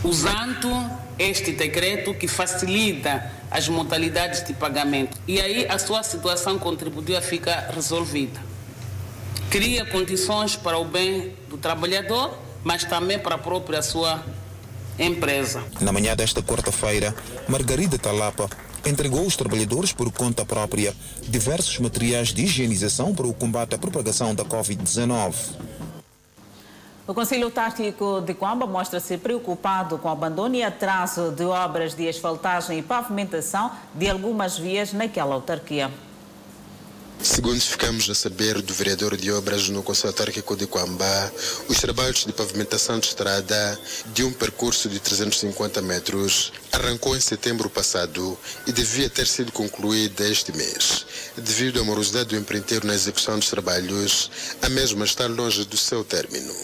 usando este decreto que facilita as modalidades de pagamento. E aí a sua situação contributiva fica resolvida. Cria condições para o bem do trabalhador, mas também para a própria sua empresa. Na manhã desta quarta-feira, Margarida Talapa entregou aos trabalhadores por conta própria diversos materiais de higienização para o combate à propagação da Covid-19. O Conselho Tático de Coamba mostra-se preocupado com o abandono e atraso de obras de asfaltagem e pavimentação de algumas vias naquela autarquia. Segundo ficamos a saber do vereador de obras no Conselho Autárquico de Coamba, os trabalhos de pavimentação de estrada de um percurso de 350 metros arrancou em setembro passado e devia ter sido concluída este mês. Devido à morosidade do empreiteiro na execução dos trabalhos, a mesma está longe do seu término.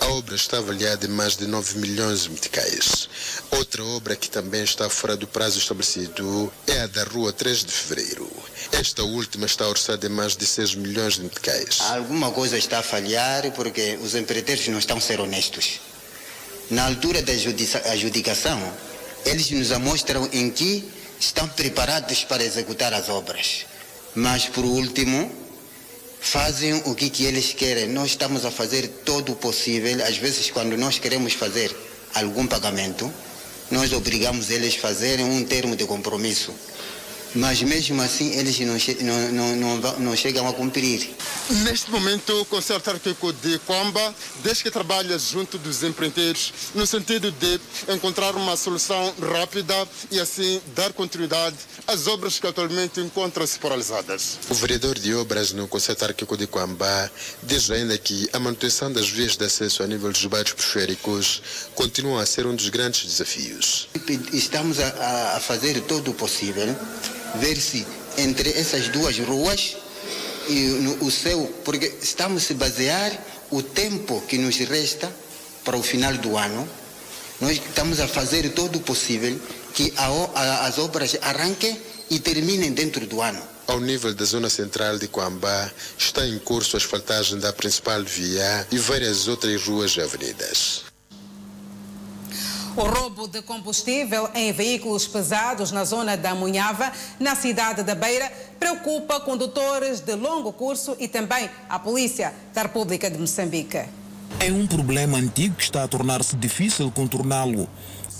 A obra está avaliada em mais de 9 milhões de meticais. Outra obra que também está fora do prazo estabelecido é a da Rua 3 de Fevereiro. Esta última está orçada em mais de 6 milhões de meticais. Alguma coisa está a falhar porque os empreiteiros não estão a ser honestos. Na altura da adjudicação, eles nos mostram em que estão preparados para executar as obras. Mas, por último, fazem o que, que eles querem. Nós estamos a fazer todo o possível. Às vezes, quando nós queremos fazer algum pagamento, nós obrigamos eles a fazerem um termo de compromisso mas mesmo assim eles não, não, não, não, chegam a cumprir. Neste momento, o Conselho Autárquico de Coamba diz que trabalha junto dos empreiteiros no sentido de encontrar uma solução rápida e assim dar continuidade às obras que atualmente encontram-se paralisadas. O vereador de obras no Conselho Autárquico de Coamba diz ainda que a manutenção das vias de acesso a nível dos bairros periféricos continua a ser um dos grandes desafios. Estamos a, a fazer todo o possível ver se entre essas duas ruas e no, o céu, porque estamos a basear o tempo que nos resta para o final do ano, nós estamos a fazer todo o possível que a, a, as obras arranquem e terminem dentro do ano. Ao nível da zona central de Coambá, está em curso a asfaltagem da principal via e várias outras ruas e avenidas. O roubo de combustível em veículos pesados na zona da Munhava, na cidade da Beira, preocupa condutores de longo curso e também a polícia da República de Moçambique. É um problema antigo que está a tornar-se difícil contorná-lo.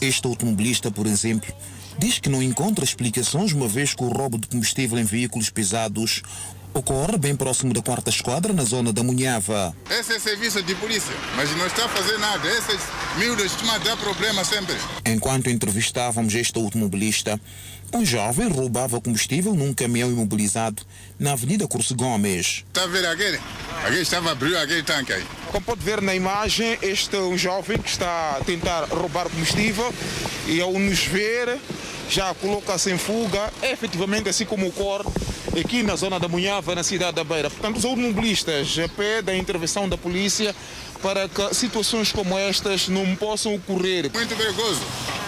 Este automobilista, por exemplo, diz que não encontra explicações uma vez que o roubo de combustível em veículos pesados ocorre bem próximo da quarta esquadra, na zona da Munhava. Esse é serviço de polícia, mas não está a fazer nada. Essas miúdas estão a dar problema sempre. Enquanto entrevistávamos este automobilista, um jovem roubava combustível num caminhão imobilizado na Avenida Curso Gomes. Está a ver aquele? Aquele estava a abrir aquele tanque aí. Como pode ver na imagem, este é um jovem que está a tentar roubar combustível e ao nos ver já coloca-se em fuga, é efetivamente assim como ocorre aqui na zona da Munhava, na cidade da Beira. Portanto, os automobilistas pedem a intervenção da polícia para que situações como estas não possam ocorrer. Muito perigoso,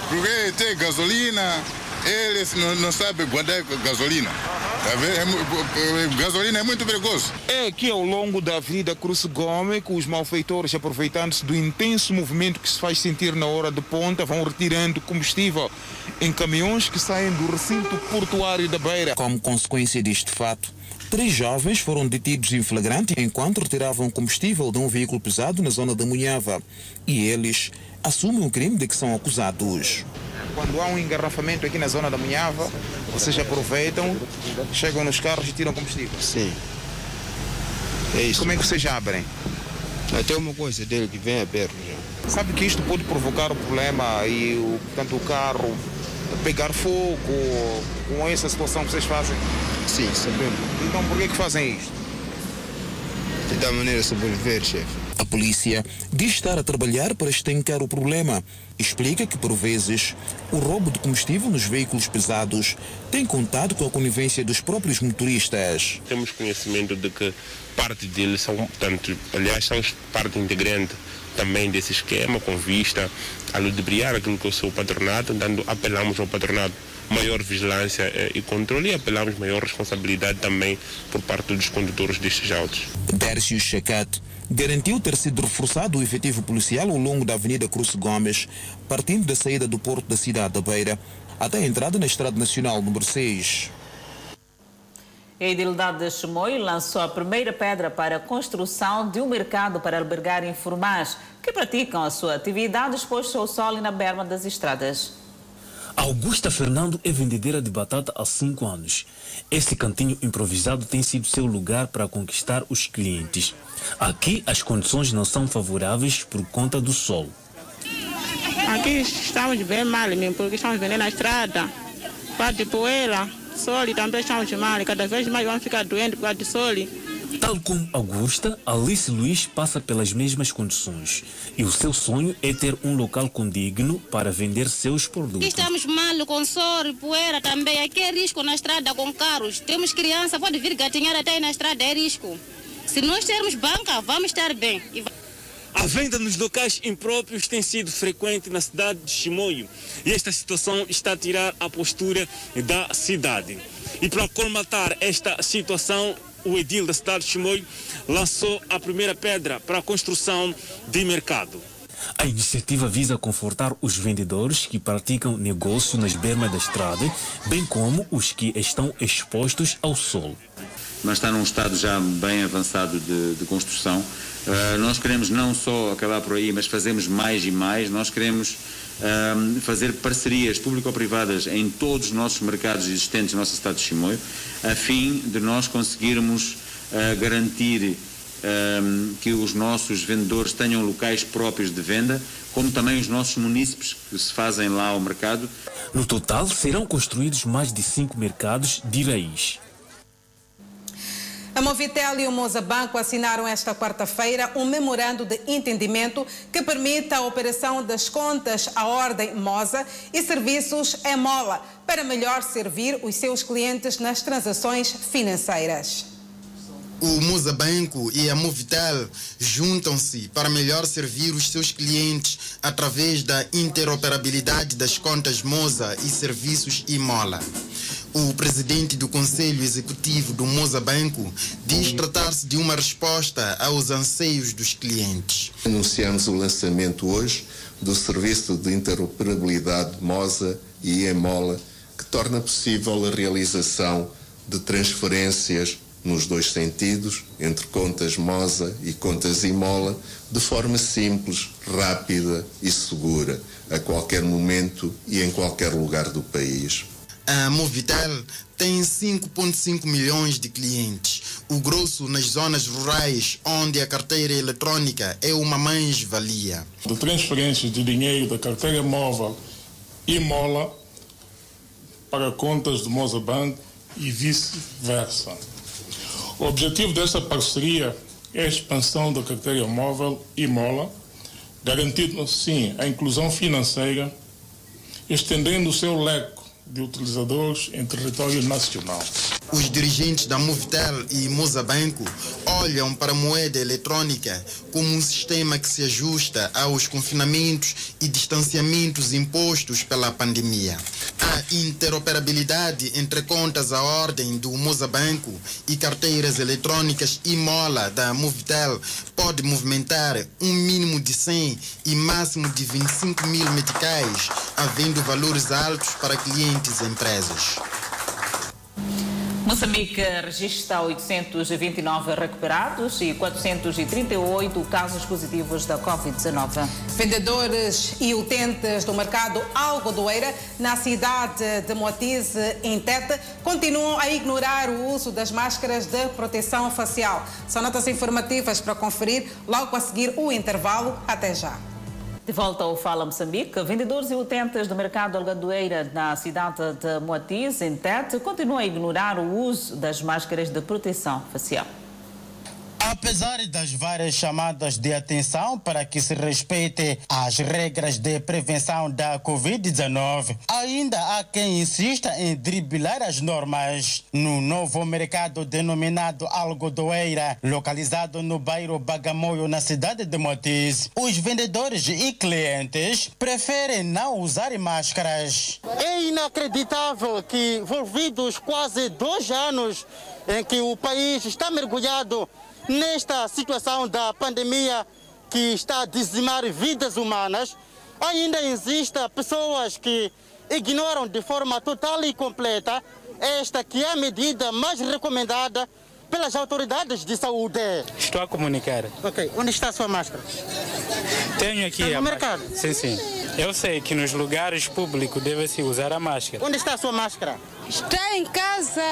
porque tem gasolina, eles não, não sabem guardar gasolina. Tá vendo? É gasolina é muito perigoso. É que ao longo da Avenida Cruz Gomes que os malfeitores, aproveitando-se do intenso movimento que se faz sentir na hora de ponta, vão retirando combustível em caminhões que saem do recinto portuário da Beira. Como consequência deste fato, três jovens foram detidos em flagrante enquanto retiravam combustível de um veículo pesado na zona da Munhava. E eles assumem o crime de que são acusados. Quando há um engarrafamento aqui na zona da Munhava, vocês aproveitam, chegam nos carros e tiram combustível? Sim. É isso. Como é que vocês abrem? Até uma coisa dele que vem aberto já. Sabe que isto pode provocar o problema e o, portanto, o carro pegar fogo com essa situação que vocês fazem? Sim, sabemos. Então por que que fazem isto? De tal maneira sobreviver, chefe. A polícia diz estar a trabalhar para estancar o problema. Explica que, por vezes, o roubo de combustível nos veículos pesados tem contado com a conivência dos próprios motoristas. Temos conhecimento de que parte deles são, portanto, aliás, são parte integrante também desse esquema com vista a ludibriar aquilo que é o seu patronato, dando, apelamos ao patronato maior vigilância eh, e controle e apelamos maior responsabilidade também por parte dos condutores destes autos. Dércio Checat garantiu ter sido reforçado o efetivo policial ao longo da Avenida Cruz Gomes, partindo da saída do porto da cidade da Beira até a entrada na Estrada Nacional número 6. A Edilidade de Chimoio lançou a primeira pedra para a construção de um mercado para albergar informais que praticam a sua atividade expostos ao sol e na berma das estradas. Augusta Fernando é vendedeira de batata há cinco anos. Este cantinho improvisado tem sido seu lugar para conquistar os clientes. Aqui as condições não são favoráveis por conta do sol. Aqui estamos bem mal mesmo, porque estamos vendendo na estrada. Parte de poeira, sol também estamos mal. Cada vez mais vamos ficar doentes por causa de sol. Tal como Augusta, Alice Luiz passa pelas mesmas condições. E o seu sonho é ter um local condigno para vender seus Aqui produtos. estamos mal com sol e poeira também. Aqui é risco na estrada com carros. Temos criança, pode vir gatinhar até aí na estrada, é risco. Se nós termos banca, vamos estar bem. E A venda nos locais impróprios tem sido frequente na cidade de Chimoio e esta situação está a tirar a postura da cidade. E para colmatar esta situação, o edil da cidade de Chimoio lançou a primeira pedra para a construção de mercado. A iniciativa visa confortar os vendedores que praticam negócio nas bermas da estrada, bem como os que estão expostos ao sol. Mas está num estado já bem avançado de, de construção. Uh, nós queremos não só acabar por aí, mas fazemos mais e mais. Nós queremos um, fazer parcerias público-privadas em todos os nossos mercados existentes na nossa cidade de Chimoio, a fim de nós conseguirmos uh, garantir um, que os nossos vendedores tenham locais próprios de venda, como também os nossos munícipes que se fazem lá ao mercado. No total, serão construídos mais de cinco mercados de raiz. A Movitel e o Moza Banco assinaram esta quarta-feira um memorando de entendimento que permite a operação das contas à ordem Moza e serviços em mola para melhor servir os seus clientes nas transações financeiras. O Musa Banco e a Movitel juntam-se para melhor servir os seus clientes através da interoperabilidade das contas Moza e serviços Imola. O presidente do Conselho Executivo do Moza Banco diz tratar-se de uma resposta aos anseios dos clientes. Anunciamos o lançamento hoje do serviço de interoperabilidade MOSA e EMOLA, que torna possível a realização de transferências nos dois sentidos, entre contas MOSA e contas IMOLA, de forma simples, rápida e segura, a qualquer momento e em qualquer lugar do país. A Movitel tem 5,5 milhões de clientes, o grosso nas zonas rurais, onde a carteira eletrônica é uma mais-valia. de transferências de dinheiro da carteira móvel e mola para contas do Mozabank e vice-versa. O objetivo desta parceria é a expansão da carteira móvel e mola, garantindo assim a inclusão financeira, estendendo o seu leque de utilizadores em território nacional. Os dirigentes da Movitel e Mozabanco olham para a moeda eletrônica como um sistema que se ajusta aos confinamentos e distanciamentos impostos pela pandemia. A interoperabilidade entre contas à ordem do Mozabanco e carteiras eletrônicas e mola da Movitel pode movimentar um mínimo de 100 e máximo de 25 mil meticais, havendo valores altos para clientes e empresas. Moçambique registra 829 recuperados e 438 casos positivos da Covid-19. Vendedores e utentes do mercado algodoeira na cidade de Moatize, em Tete, continuam a ignorar o uso das máscaras de proteção facial. São notas informativas para conferir logo a seguir o intervalo. Até já. De volta ao Fala Moçambique, vendedores e utentes do mercado algadoeira na cidade de Moatiz, em Tete, continuam a ignorar o uso das máscaras de proteção facial. Apesar das várias chamadas de atenção para que se respeite as regras de prevenção da Covid-19, ainda há quem insista em driblar as normas. No novo mercado denominado Algodoeira, localizado no bairro Bagamoio, na cidade de Motis, os vendedores e clientes preferem não usar máscaras. É inacreditável que, envolvidos quase dois anos em que o país está mergulhado nesta situação da pandemia que está a dizimar vidas humanas, ainda existem pessoas que ignoram de forma total e completa esta que é a medida mais recomendada pelas autoridades de saúde. Estou a comunicar. Ok, onde está a sua máscara? Tenho aqui Está a no máscara. mercado? Sim, sim. Eu sei que nos lugares públicos deve-se usar a máscara. Onde está a sua máscara? Está em casa.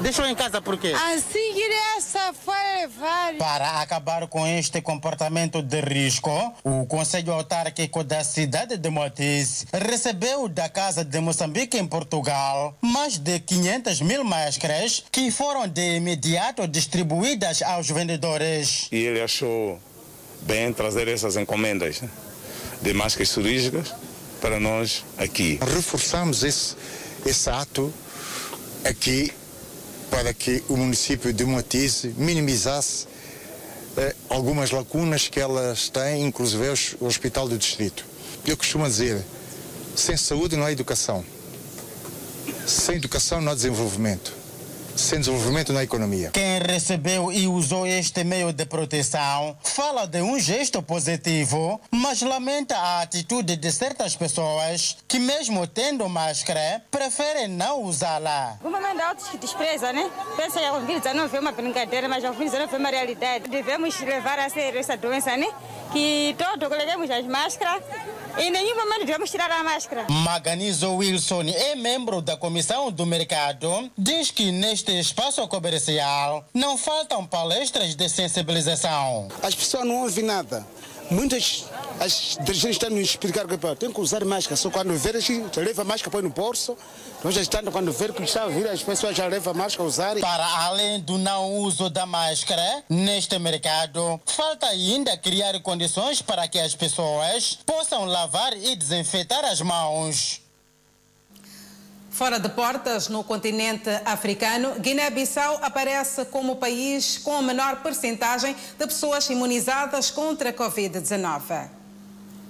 Deixou em casa por quê? A segurança foi levar. Para acabar com este comportamento de risco, o Conselho Autárquico da cidade de Motis recebeu da Casa de Moçambique em Portugal mais de 500 mil máscaras que foram de imediato distribuídas aos vendedores. e ele achou bem trazer essas encomendas né, de máscaras cirúrgicas para nós aqui. Reforçamos esse, esse ato aqui para que o município de Moatize minimizasse eh, algumas lacunas que elas têm, inclusive o Hospital do Distrito. Eu costumo dizer, sem saúde não há educação. Sem educação não há desenvolvimento. Sem desenvolvimento não há economia. Quem recebeu e usou este meio de proteção fala de um gesto positivo, mas lamenta a atitude de certas pessoas que, mesmo tendo máscara, preferem não usá-la. O momento outros que despreza, né? Pensa que a Covid-19 é uma brincadeira, mas a Covid-19 é uma realidade. Devemos levar a sério essa doença, né? Que todos coloquemos as máscaras e em nenhum momento devemos tirar a máscara. Maganizo Wilson é membro da Comissão do Mercado. Diz que neste espaço comercial não faltam palestras de sensibilização. As pessoas não ouvem nada. Muitas as dirigentes estão nos explicar que tem que usar máscara. Só quando vê, já leva máscara põe no bolso. Nós já estamos, quando vê que está a vir, as pessoas já levam máscara a usar. Para além do não uso da máscara, neste mercado, falta ainda criar condições para que as pessoas possam lavar e desinfetar as mãos. Fora de portas, no continente africano, Guiné-Bissau aparece como o país com a menor percentagem de pessoas imunizadas contra a Covid-19.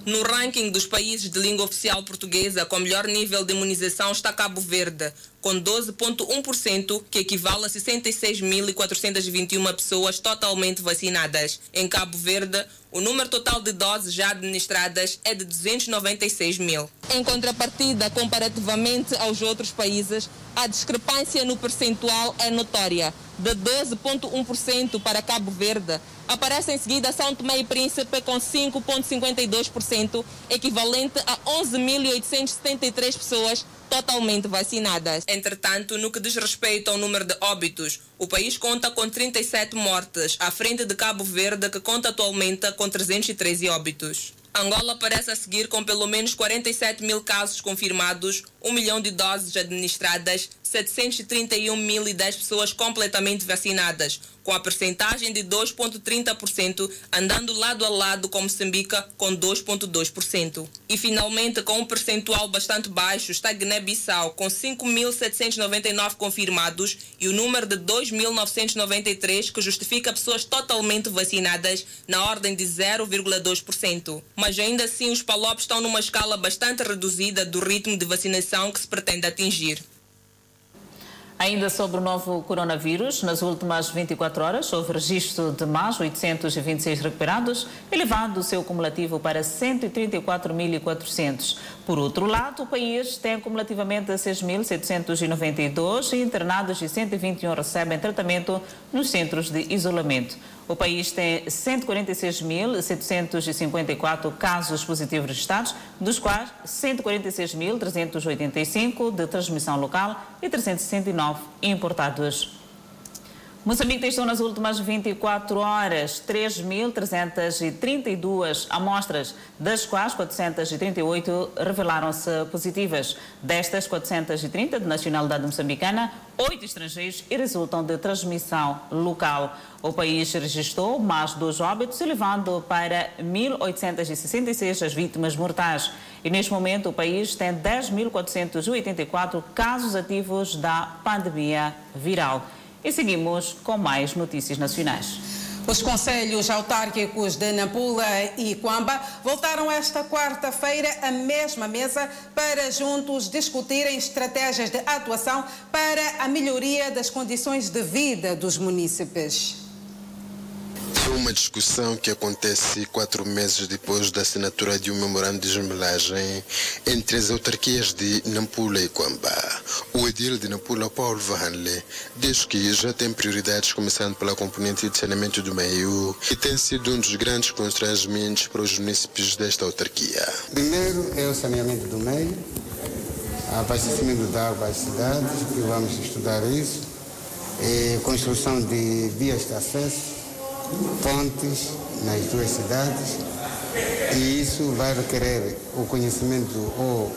No ranking dos países de língua oficial portuguesa com melhor nível de imunização está Cabo Verde, com 12,1%, que equivale a 66.421 pessoas totalmente vacinadas. Em Cabo Verde, o número total de doses já administradas é de 296 mil. Em contrapartida, comparativamente aos outros países, a discrepância no percentual é notória. De 12,1% para Cabo Verde, aparece em seguida São Tomé e Príncipe com 5,52%, equivalente a 11.873 pessoas totalmente vacinadas. Entretanto, no que diz respeito ao número de óbitos, o país conta com 37 mortes, à frente de Cabo Verde, que conta atualmente com 313 óbitos. Angola aparece a seguir com pelo menos 47 mil casos confirmados, 1 milhão de doses administradas, 731.010 pessoas completamente vacinadas, com a percentagem de 2,30%, andando lado a lado com Moçambique com 2,2%. E finalmente, com um percentual bastante baixo, está Guiné-Bissau, com 5.799 confirmados e o número de 2.993, que justifica pessoas totalmente vacinadas, na ordem de 0,2%. Mas ainda assim, os palopes estão numa escala bastante reduzida do ritmo de vacinação que se pretende atingir. Ainda sobre o novo coronavírus, nas últimas 24 horas houve registro de mais 826 recuperados, elevando o seu cumulativo para 134.400. Por outro lado, o país tem cumulativamente 6.792 internados e 121 recebem tratamento nos centros de isolamento. O país tem 146.754 casos positivos registrados, dos quais 146.385 de transmissão local e 369 importados. Moçambique testou nas últimas 24 horas 3.332 amostras, das quais 438 revelaram-se positivas. Destas, 430 de nacionalidade moçambicana, 8 estrangeiros e resultam de transmissão local. O país registrou mais dois óbitos, elevando para 1.866 as vítimas mortais. E neste momento o país tem 10.484 casos ativos da pandemia viral. E seguimos com mais notícias nacionais. Os conselhos autárquicos de Nampula e Quamba voltaram esta quarta-feira à mesma mesa para juntos discutirem estratégias de atuação para a melhoria das condições de vida dos munícipes. Uma discussão que acontece quatro meses depois da assinatura de um memorando de desmilagem entre as autarquias de Nampula e Quamba. O edil de Nampula, Paulo Vahanle, diz que já tem prioridades, começando pela componente de saneamento do meio, que tem sido um dos grandes constrangimentos para os municípios desta autarquia. Primeiro é o saneamento do meio, abastecimento de água às cidades, que vamos estudar isso, e construção de vias de acesso, pontes nas duas cidades e isso vai requerer o conhecimento ou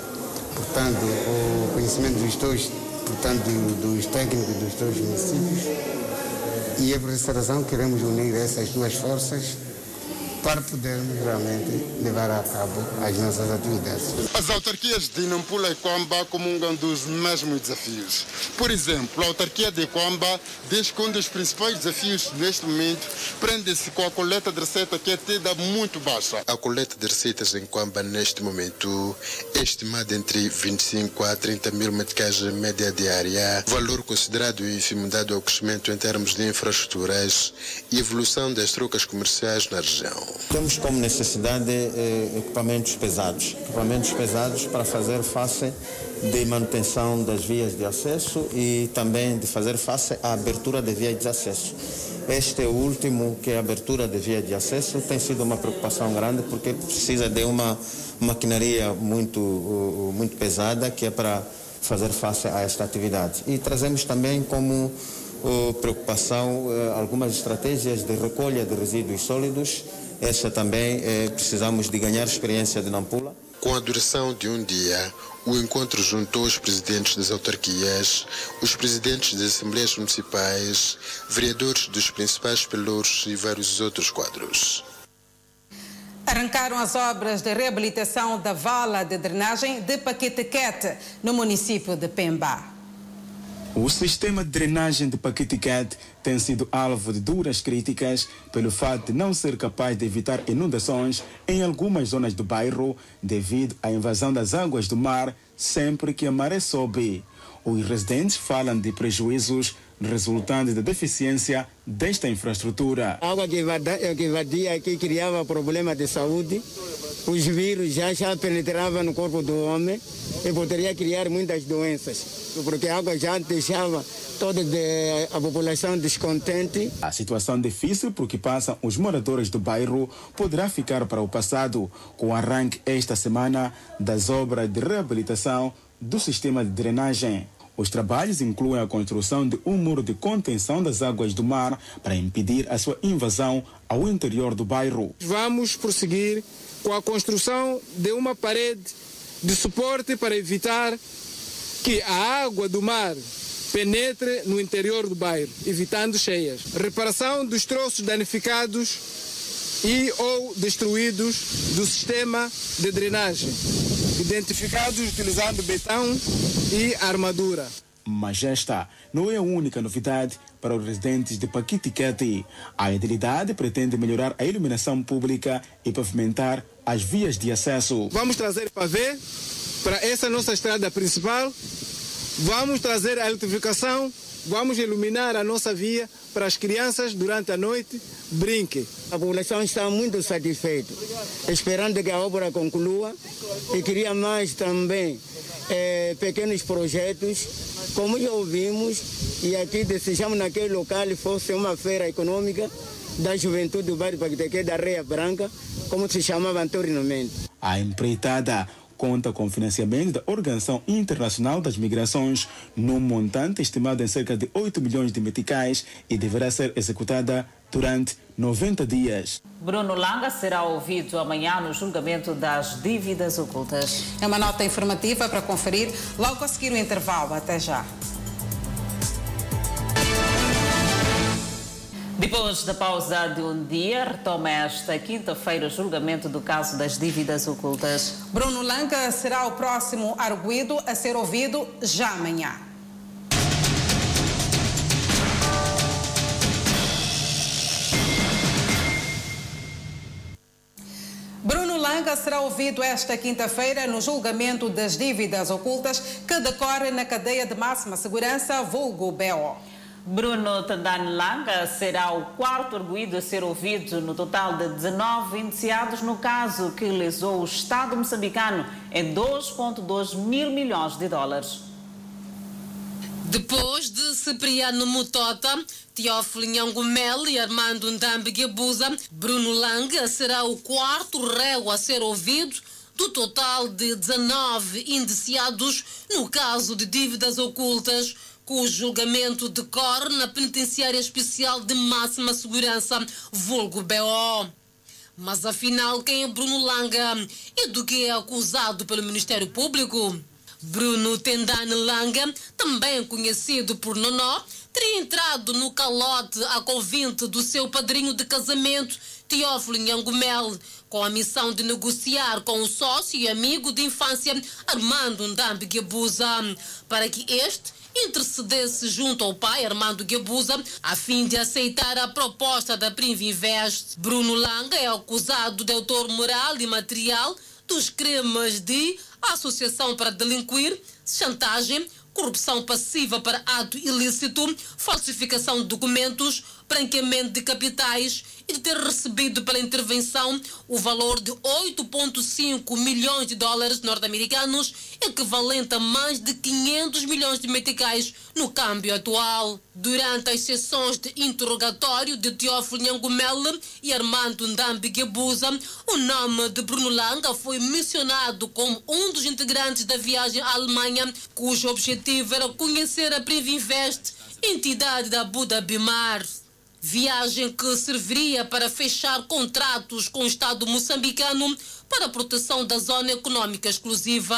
portanto o conhecimento dos dois portanto dos técnicos dos dois municípios. E é por essa razão que queremos unir essas duas forças para podermos realmente levar a cabo as nossas atividades. As autarquias de Nampula e Quamba comungam dos mesmos desafios. Por exemplo, a autarquia de Quamba diz que um dos principais desafios neste momento prende-se com a coleta de receita que é tida muito baixa. A coleta de receitas em Quamba neste momento é estimada entre 25 a 30 mil meticais média diária, valor considerado ínfimo dado ao crescimento em termos de infraestruturas e evolução das trocas comerciais na região. Temos como necessidade eh, equipamentos pesados, equipamentos pesados para fazer face de manutenção das vias de acesso e também de fazer face à abertura de vias de acesso. Este último, que é a abertura de via de acesso, tem sido uma preocupação grande porque precisa de uma maquinaria muito, muito pesada que é para fazer face a esta atividade. E trazemos também como preocupação eh, algumas estratégias de recolha de resíduos sólidos essa também eh, precisamos de ganhar experiência de Nampula. Com a duração de um dia, o encontro juntou os presidentes das autarquias, os presidentes das assembleias municipais, vereadores dos principais pelouros e vários outros quadros. Arrancaram as obras de reabilitação da vala de drenagem de Paquetequete, no município de Pemba. O sistema de drenagem de Paquetiquete tem sido alvo de duras críticas pelo fato de não ser capaz de evitar inundações em algumas zonas do bairro devido à invasão das águas do mar sempre que a maré sobe. Os residentes falam de prejuízos resultantes da deficiência desta infraestrutura. A água que invadia aqui criava problema de saúde, os vírus já, já penetravam no corpo do homem e poderia criar muitas doenças, porque a água já deixava toda a população descontente. A situação difícil por que passam os moradores do bairro poderá ficar para o passado, com o arranque esta semana das obras de reabilitação do sistema de drenagem. Os trabalhos incluem a construção de um muro de contenção das águas do mar para impedir a sua invasão ao interior do bairro. Vamos prosseguir com a construção de uma parede de suporte para evitar que a água do mar penetre no interior do bairro, evitando cheias. Reparação dos troços danificados e ou destruídos do sistema de drenagem, identificados utilizando betão e armadura. Mas esta não é a única novidade para os residentes de Paquitiquete. A entidade pretende melhorar a iluminação pública e pavimentar as vias de acesso. Vamos trazer pavê para essa nossa estrada principal, vamos trazer a eletrificação, vamos iluminar a nossa via para as crianças durante a noite brinquem. A população está muito satisfeita, esperando que a obra conclua e queria mais também eh, pequenos projetos, como já ouvimos, e aqui desejamos naquele local fosse uma feira econômica da juventude do bairro Paquiteque da Reia Branca, como se chamava anteriormente. A empreitada conta com financiamento da Organização Internacional das Migrações, num montante estimado em cerca de 8 milhões de meticais e deverá ser executada durante 90 dias. Bruno Langa será ouvido amanhã no julgamento das dívidas ocultas. É uma nota informativa para conferir logo a seguir o intervalo. Até já. Depois da pausa de um dia, retoma esta quinta-feira o julgamento do caso das dívidas ocultas. Bruno Langa será o próximo arguído a ser ouvido já amanhã. Bruno Langa será ouvido esta quinta-feira no julgamento das dívidas ocultas que decorre na cadeia de máxima segurança, vulgo BO. Bruno Tandane Langa será o quarto arguído a ser ouvido no total de 19 indiciados no caso que lesou o Estado moçambicano em 2,2 mil milhões de dólares. Depois de Cipriano Mutota, Teófilo Nhangumel e Armando Ndambi Gabuza, Bruno Langa será o quarto réu a ser ouvido do total de 19 indiciados no caso de dívidas ocultas cujo julgamento decorre na Penitenciária Especial de Máxima Segurança, vulgo BO. Mas afinal, quem é Bruno Langa e do que é acusado pelo Ministério Público? Bruno Tendane Langa, também conhecido por Nonó, teria entrado no calote a convite do seu padrinho de casamento, Teófilo Nhangumel, com a missão de negociar com o sócio e amigo de infância Armando Ndambi Gabuza, para que este intercedesse junto ao pai Armando Guebuza a fim de aceitar a proposta da Privinvest. Bruno Langa é acusado de autor moral e material dos crimes de associação para delinquir, chantagem, corrupção passiva para ato ilícito, falsificação de documentos, branqueamento de capitais e de ter recebido pela intervenção o valor de 8,5 milhões de dólares norte-americanos, equivalente a mais de 500 milhões de meticais no câmbio atual. Durante as sessões de interrogatório de Teófilo Nhangumele e Armando Ndambi Gebuza, o nome de Bruno Langa foi mencionado como um dos integrantes da viagem à Alemanha, cujo objetivo era conhecer a Privinvest, entidade da Buda Bimar. Viagem que serviria para fechar contratos com o Estado moçambicano para a proteção da zona econômica exclusiva.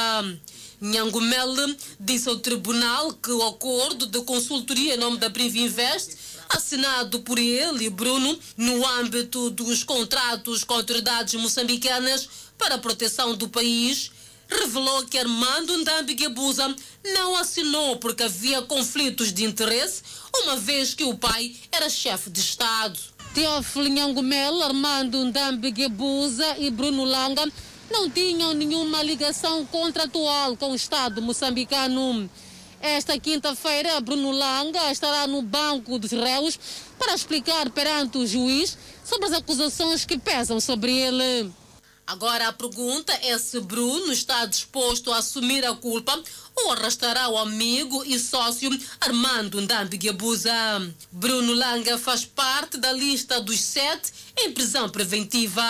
Nhangumele disse ao tribunal que o acordo de consultoria em nome da Privinvest, assinado por ele e Bruno, no âmbito dos contratos com autoridades moçambicanas para a proteção do país, revelou que Armando Ndambi Guebuza não assinou porque havia conflitos de interesse, uma vez que o pai era chefe de Estado. Teófilo Nhangumel, Armando Ndambi Guebuza e Bruno Langa não tinham nenhuma ligação contratual com o Estado moçambicano. Esta quinta-feira, Bruno Langa estará no banco dos réus para explicar perante o juiz sobre as acusações que pesam sobre ele. Agora a pergunta é se Bruno está disposto a assumir a culpa ou arrastará o amigo e sócio Armando Ndambi Guebuza. Bruno Langa faz parte da lista dos sete em prisão preventiva.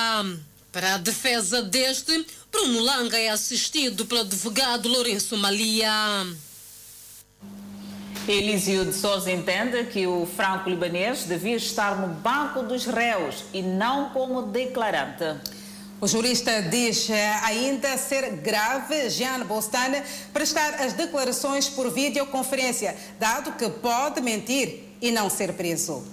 Para a defesa deste, Bruno Langa é assistido pelo advogado Lourenço Malia. Elísio de Souza entende que o franco-libanês devia estar no banco dos réus e não como declarante. O jurista diz ainda ser grave Jean Bostane prestar as declarações por videoconferência, dado que pode mentir e não ser preso.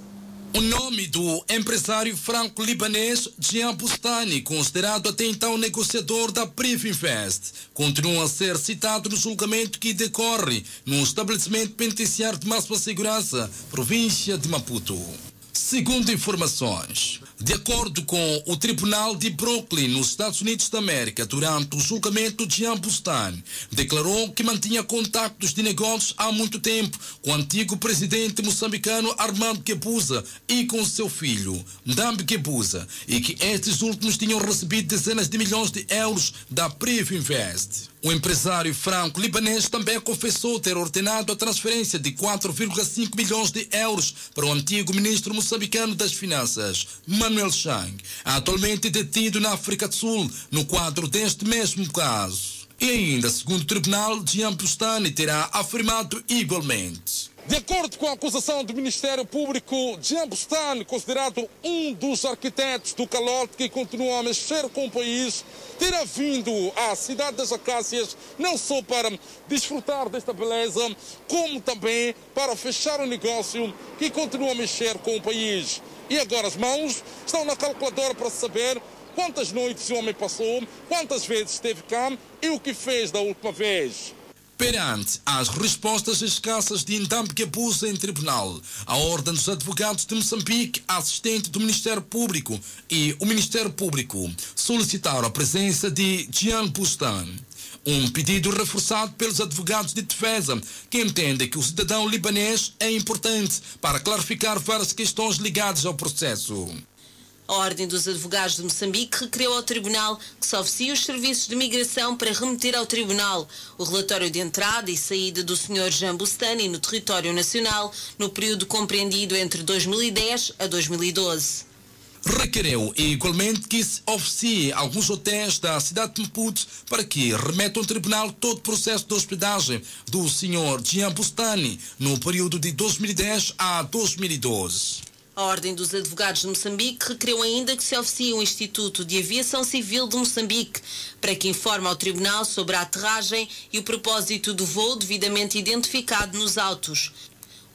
O nome do empresário franco-libanês Jean Bustani, considerado até então negociador da Privinvest, continua a ser citado no julgamento que decorre no estabelecimento penitenciário de máxima segurança, província de Maputo. Segundo informações, de acordo com o Tribunal de Brooklyn, nos Estados Unidos da América, durante o julgamento de Ambustan, declarou que mantinha contactos de negócios há muito tempo com o antigo presidente moçambicano Armando Guebuza e com seu filho, Ndambi Guebuza, e que estes últimos tinham recebido dezenas de milhões de euros da Privinvest. O empresário franco-libanês também confessou ter ordenado a transferência de 4,5 milhões de euros para o antigo ministro moçambicano das Finanças, Manuel Chang, atualmente detido na África do Sul, no quadro deste mesmo caso. E ainda, segundo o tribunal, Jean Bustani terá afirmado igualmente. De acordo com a acusação do Ministério Público, Jean Bustani, considerado um dos arquitetos do calote que continua a mexer com o país, terá vindo à cidade das Acácias não só para desfrutar desta beleza, como também para fechar o negócio que continua a mexer com o país. E agora as mãos estão na calculadora para saber quantas noites o homem passou, quantas vezes esteve cá e o que fez da última vez. Perante as respostas escassas de Ndambi Gabuza em tribunal, a Ordem dos Advogados de Moçambique, assistente do Ministério Público e o Ministério Público solicitaram a presença de Jean Bustan. Um pedido reforçado pelos advogados de defesa, que entendem que o cidadão libanês é importante para clarificar várias questões ligadas ao processo. A Ordem dos Advogados de Moçambique requereu ao Tribunal que se oficie os serviços de migração para remeter ao Tribunal o relatório de entrada e saída do Sr. Jean Bustani no território nacional no período compreendido entre 2010 a 2012 requereu igualmente que se oficie alguns hotéis da cidade de Maputo para que remetam ao tribunal todo o processo de hospedagem do Sr. Jean Bustani no período de 2010 a 2012. A Ordem dos Advogados de Moçambique requereu ainda que se oficie o Instituto de Aviação Civil de Moçambique para que informe ao Tribunal sobre a aterragem e o propósito do voo devidamente identificado nos autos.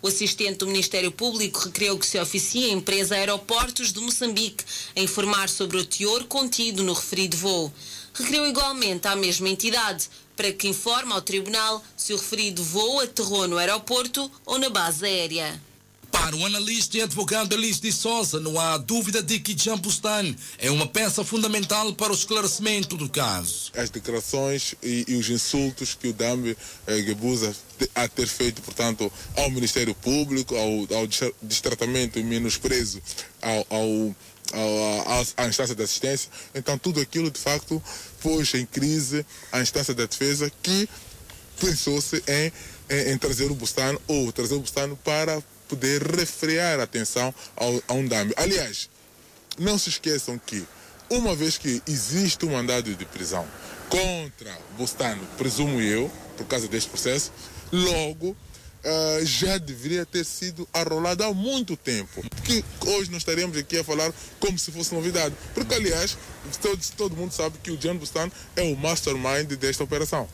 O assistente do Ministério Público requereu que se oficie a empresa Aeroportos de Moçambique a informar sobre o teor contido no referido voo. Requereu igualmente à mesma entidade para que informe ao Tribunal se o referido voo aterrou no aeroporto ou na base aérea. Para o analista e advogado Elis de Souza, não há dúvida de que Jean Bustan é uma peça fundamental para o esclarecimento do caso. As declarações e, e os insultos que o Dambi eh, a ter feito, portanto, ao Ministério Público, ao, ao destratamento e menosprezo ao, ao à instância de assistência. Então, tudo aquilo, de facto, pôs em crise a instância da defesa que pensou-se em, em, em, trazer o Bustano ou trazer o Bustano para poder refrear a atenção ao, a um dame. Aliás, não se esqueçam que, uma vez que existe um mandado de prisão contra Bustano, presumo eu, por causa deste processo, logo uh, já deveria ter sido arrolado há muito tempo. Que hoje nós estaremos aqui a falar como se fosse novidade. Porque, aliás, todo, todo mundo sabe que o John Bustan é o mastermind desta operação.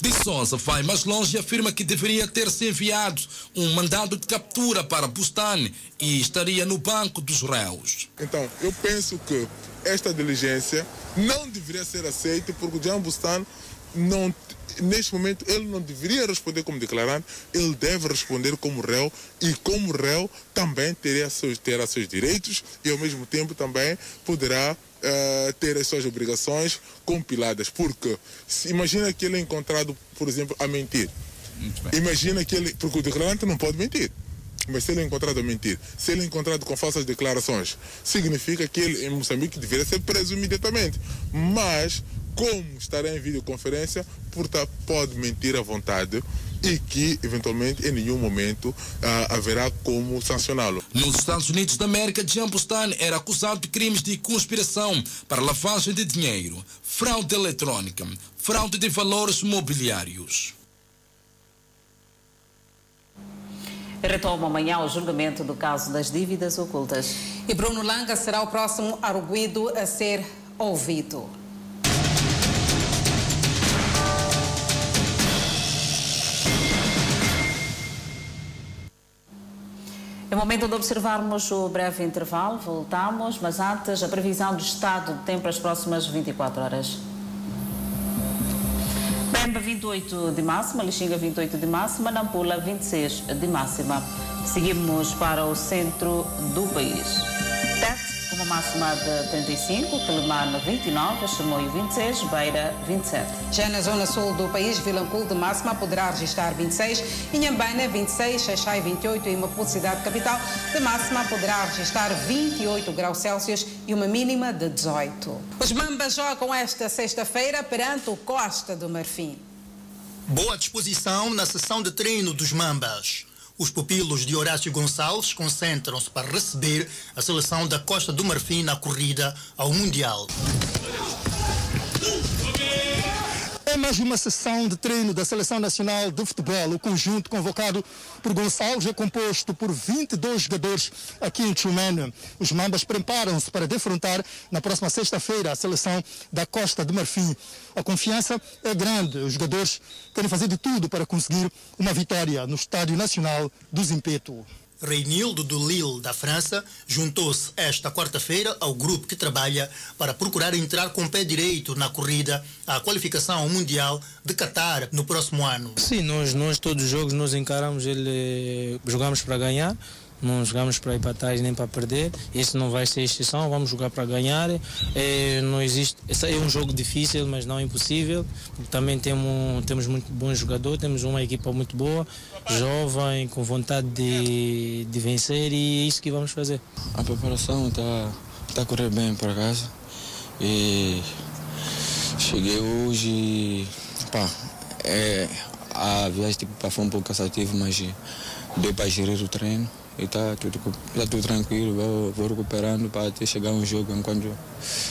De Souza vai mais longe e afirma que deveria ter-se enviado um mandado de captura para Bustani e estaria no banco dos réus. Então, eu penso que esta diligência não deveria ser aceita porque o Jean Bustani não neste momento ele não deveria responder como declarante, ele deve responder como réu e como réu também teria seus, terá seus direitos e ao mesmo tempo também poderá uh, ter as suas obrigações compiladas. Porque se, imagina que ele é encontrado, por exemplo, a mentir. Imagina que ele. Porque o declarante não pode mentir. Mas se ele é encontrado a mentir, se ele é encontrado com falsas declarações, significa que ele em Moçambique deveria ser preso imediatamente. Mas, como estará em videoconferência, portanto, pode mentir à vontade e que, eventualmente, em nenhum momento uh, haverá como sancioná-lo. Nos Estados Unidos da América, Jean Bustan era acusado de crimes de conspiração para lavagem de dinheiro, fraude eletrônica, fraude de valores mobiliários. Retoma amanhã o julgamento do caso das dívidas ocultas. E Bruno Langa será o próximo arguído a ser ouvido. É momento de observarmos o breve intervalo. Voltamos, mas antes, a previsão do estado de tempo para as próximas 24 horas. Pemba 28 de máxima, Lixinga 28 de máxima, Nampula 26 de máxima. Seguimos para o centro do país. Com uma máxima de 35, Quelimane 29, Chimoio 26, Beira 27. Já na zona sul do país, Vilanculo de máxima poderá registrar 26, Inhambana 26, Xaixai 28 e Maputo cidade capital de máxima poderá registrar 28 graus Celsius e uma mínima de 18. Os Mambas jogam esta sexta-feira perante o Costa do Marfim. Boa disposição na sessão de treino dos Mambas. Os pupilos de Horácio Gonçalves concentram-se para receber a seleção da Costa do Marfim na corrida ao Mundial. Mais uma sessão de treino da Seleção Nacional de Futebol. O conjunto convocado por Gonçalves é composto por 22 jogadores aqui em Chumene. Os Mambas preparam-se para defrontar na próxima sexta-feira a seleção da Costa do Marfim. A confiança é grande. Os jogadores querem fazer de tudo para conseguir uma vitória no Estádio Nacional do Zimpeto. Reinildo do Lille, da França, juntou-se esta quarta-feira ao grupo que trabalha para procurar entrar com o pé direito na corrida à qualificação Mundial de Qatar no próximo ano. Sim, nós, nós todos os jogos nós encaramos ele, jogamos para ganhar, não jogamos para ir para trás nem para perder. Esse não vai ser exceção, vamos jogar para ganhar. É, não existe, é um jogo difícil, mas não impossível. Também temos, temos muito bons jogadores, temos uma equipa muito boa, jovem, com vontade de, de vencer e é isso que vamos fazer. A preparação está tá a correr bem por acaso. E cheguei hoje. Pá, é, a viagem tipo, foi um pouco cansativa, mas deu para gerir o treino e está tudo, tá tudo tranquilo, vou, vou recuperando para até chegar um jogo enquanto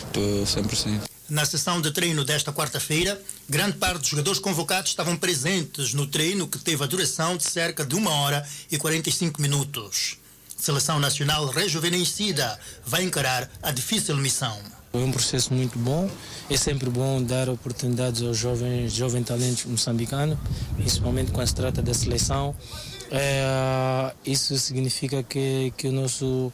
estou 100%. Na sessão de treino desta quarta-feira, grande parte dos jogadores convocados estavam presentes no treino que teve a duração de cerca de uma hora e 45 minutos. Seleção Nacional rejuvenescida vai encarar a difícil missão. É um processo muito bom. É sempre bom dar oportunidades aos jovens, jovens talentos moçambicanos, principalmente quando se trata da seleção. É, isso significa que, que, o nosso,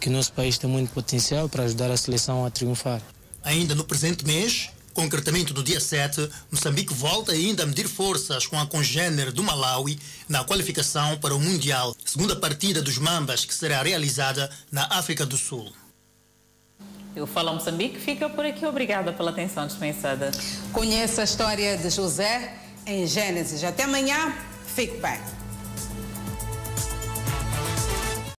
que o nosso país tem muito potencial para ajudar a seleção a triunfar. Ainda no presente mês, concretamente no dia 7, Moçambique volta ainda a medir forças com a congênere do Malawi na qualificação para o Mundial, segunda partida dos Mambas que será realizada na África do Sul. Eu Falo Moçambique fica por aqui. Obrigada pela atenção dispensada. Conheça a história de José em Gênesis. Até amanhã. Fique bem.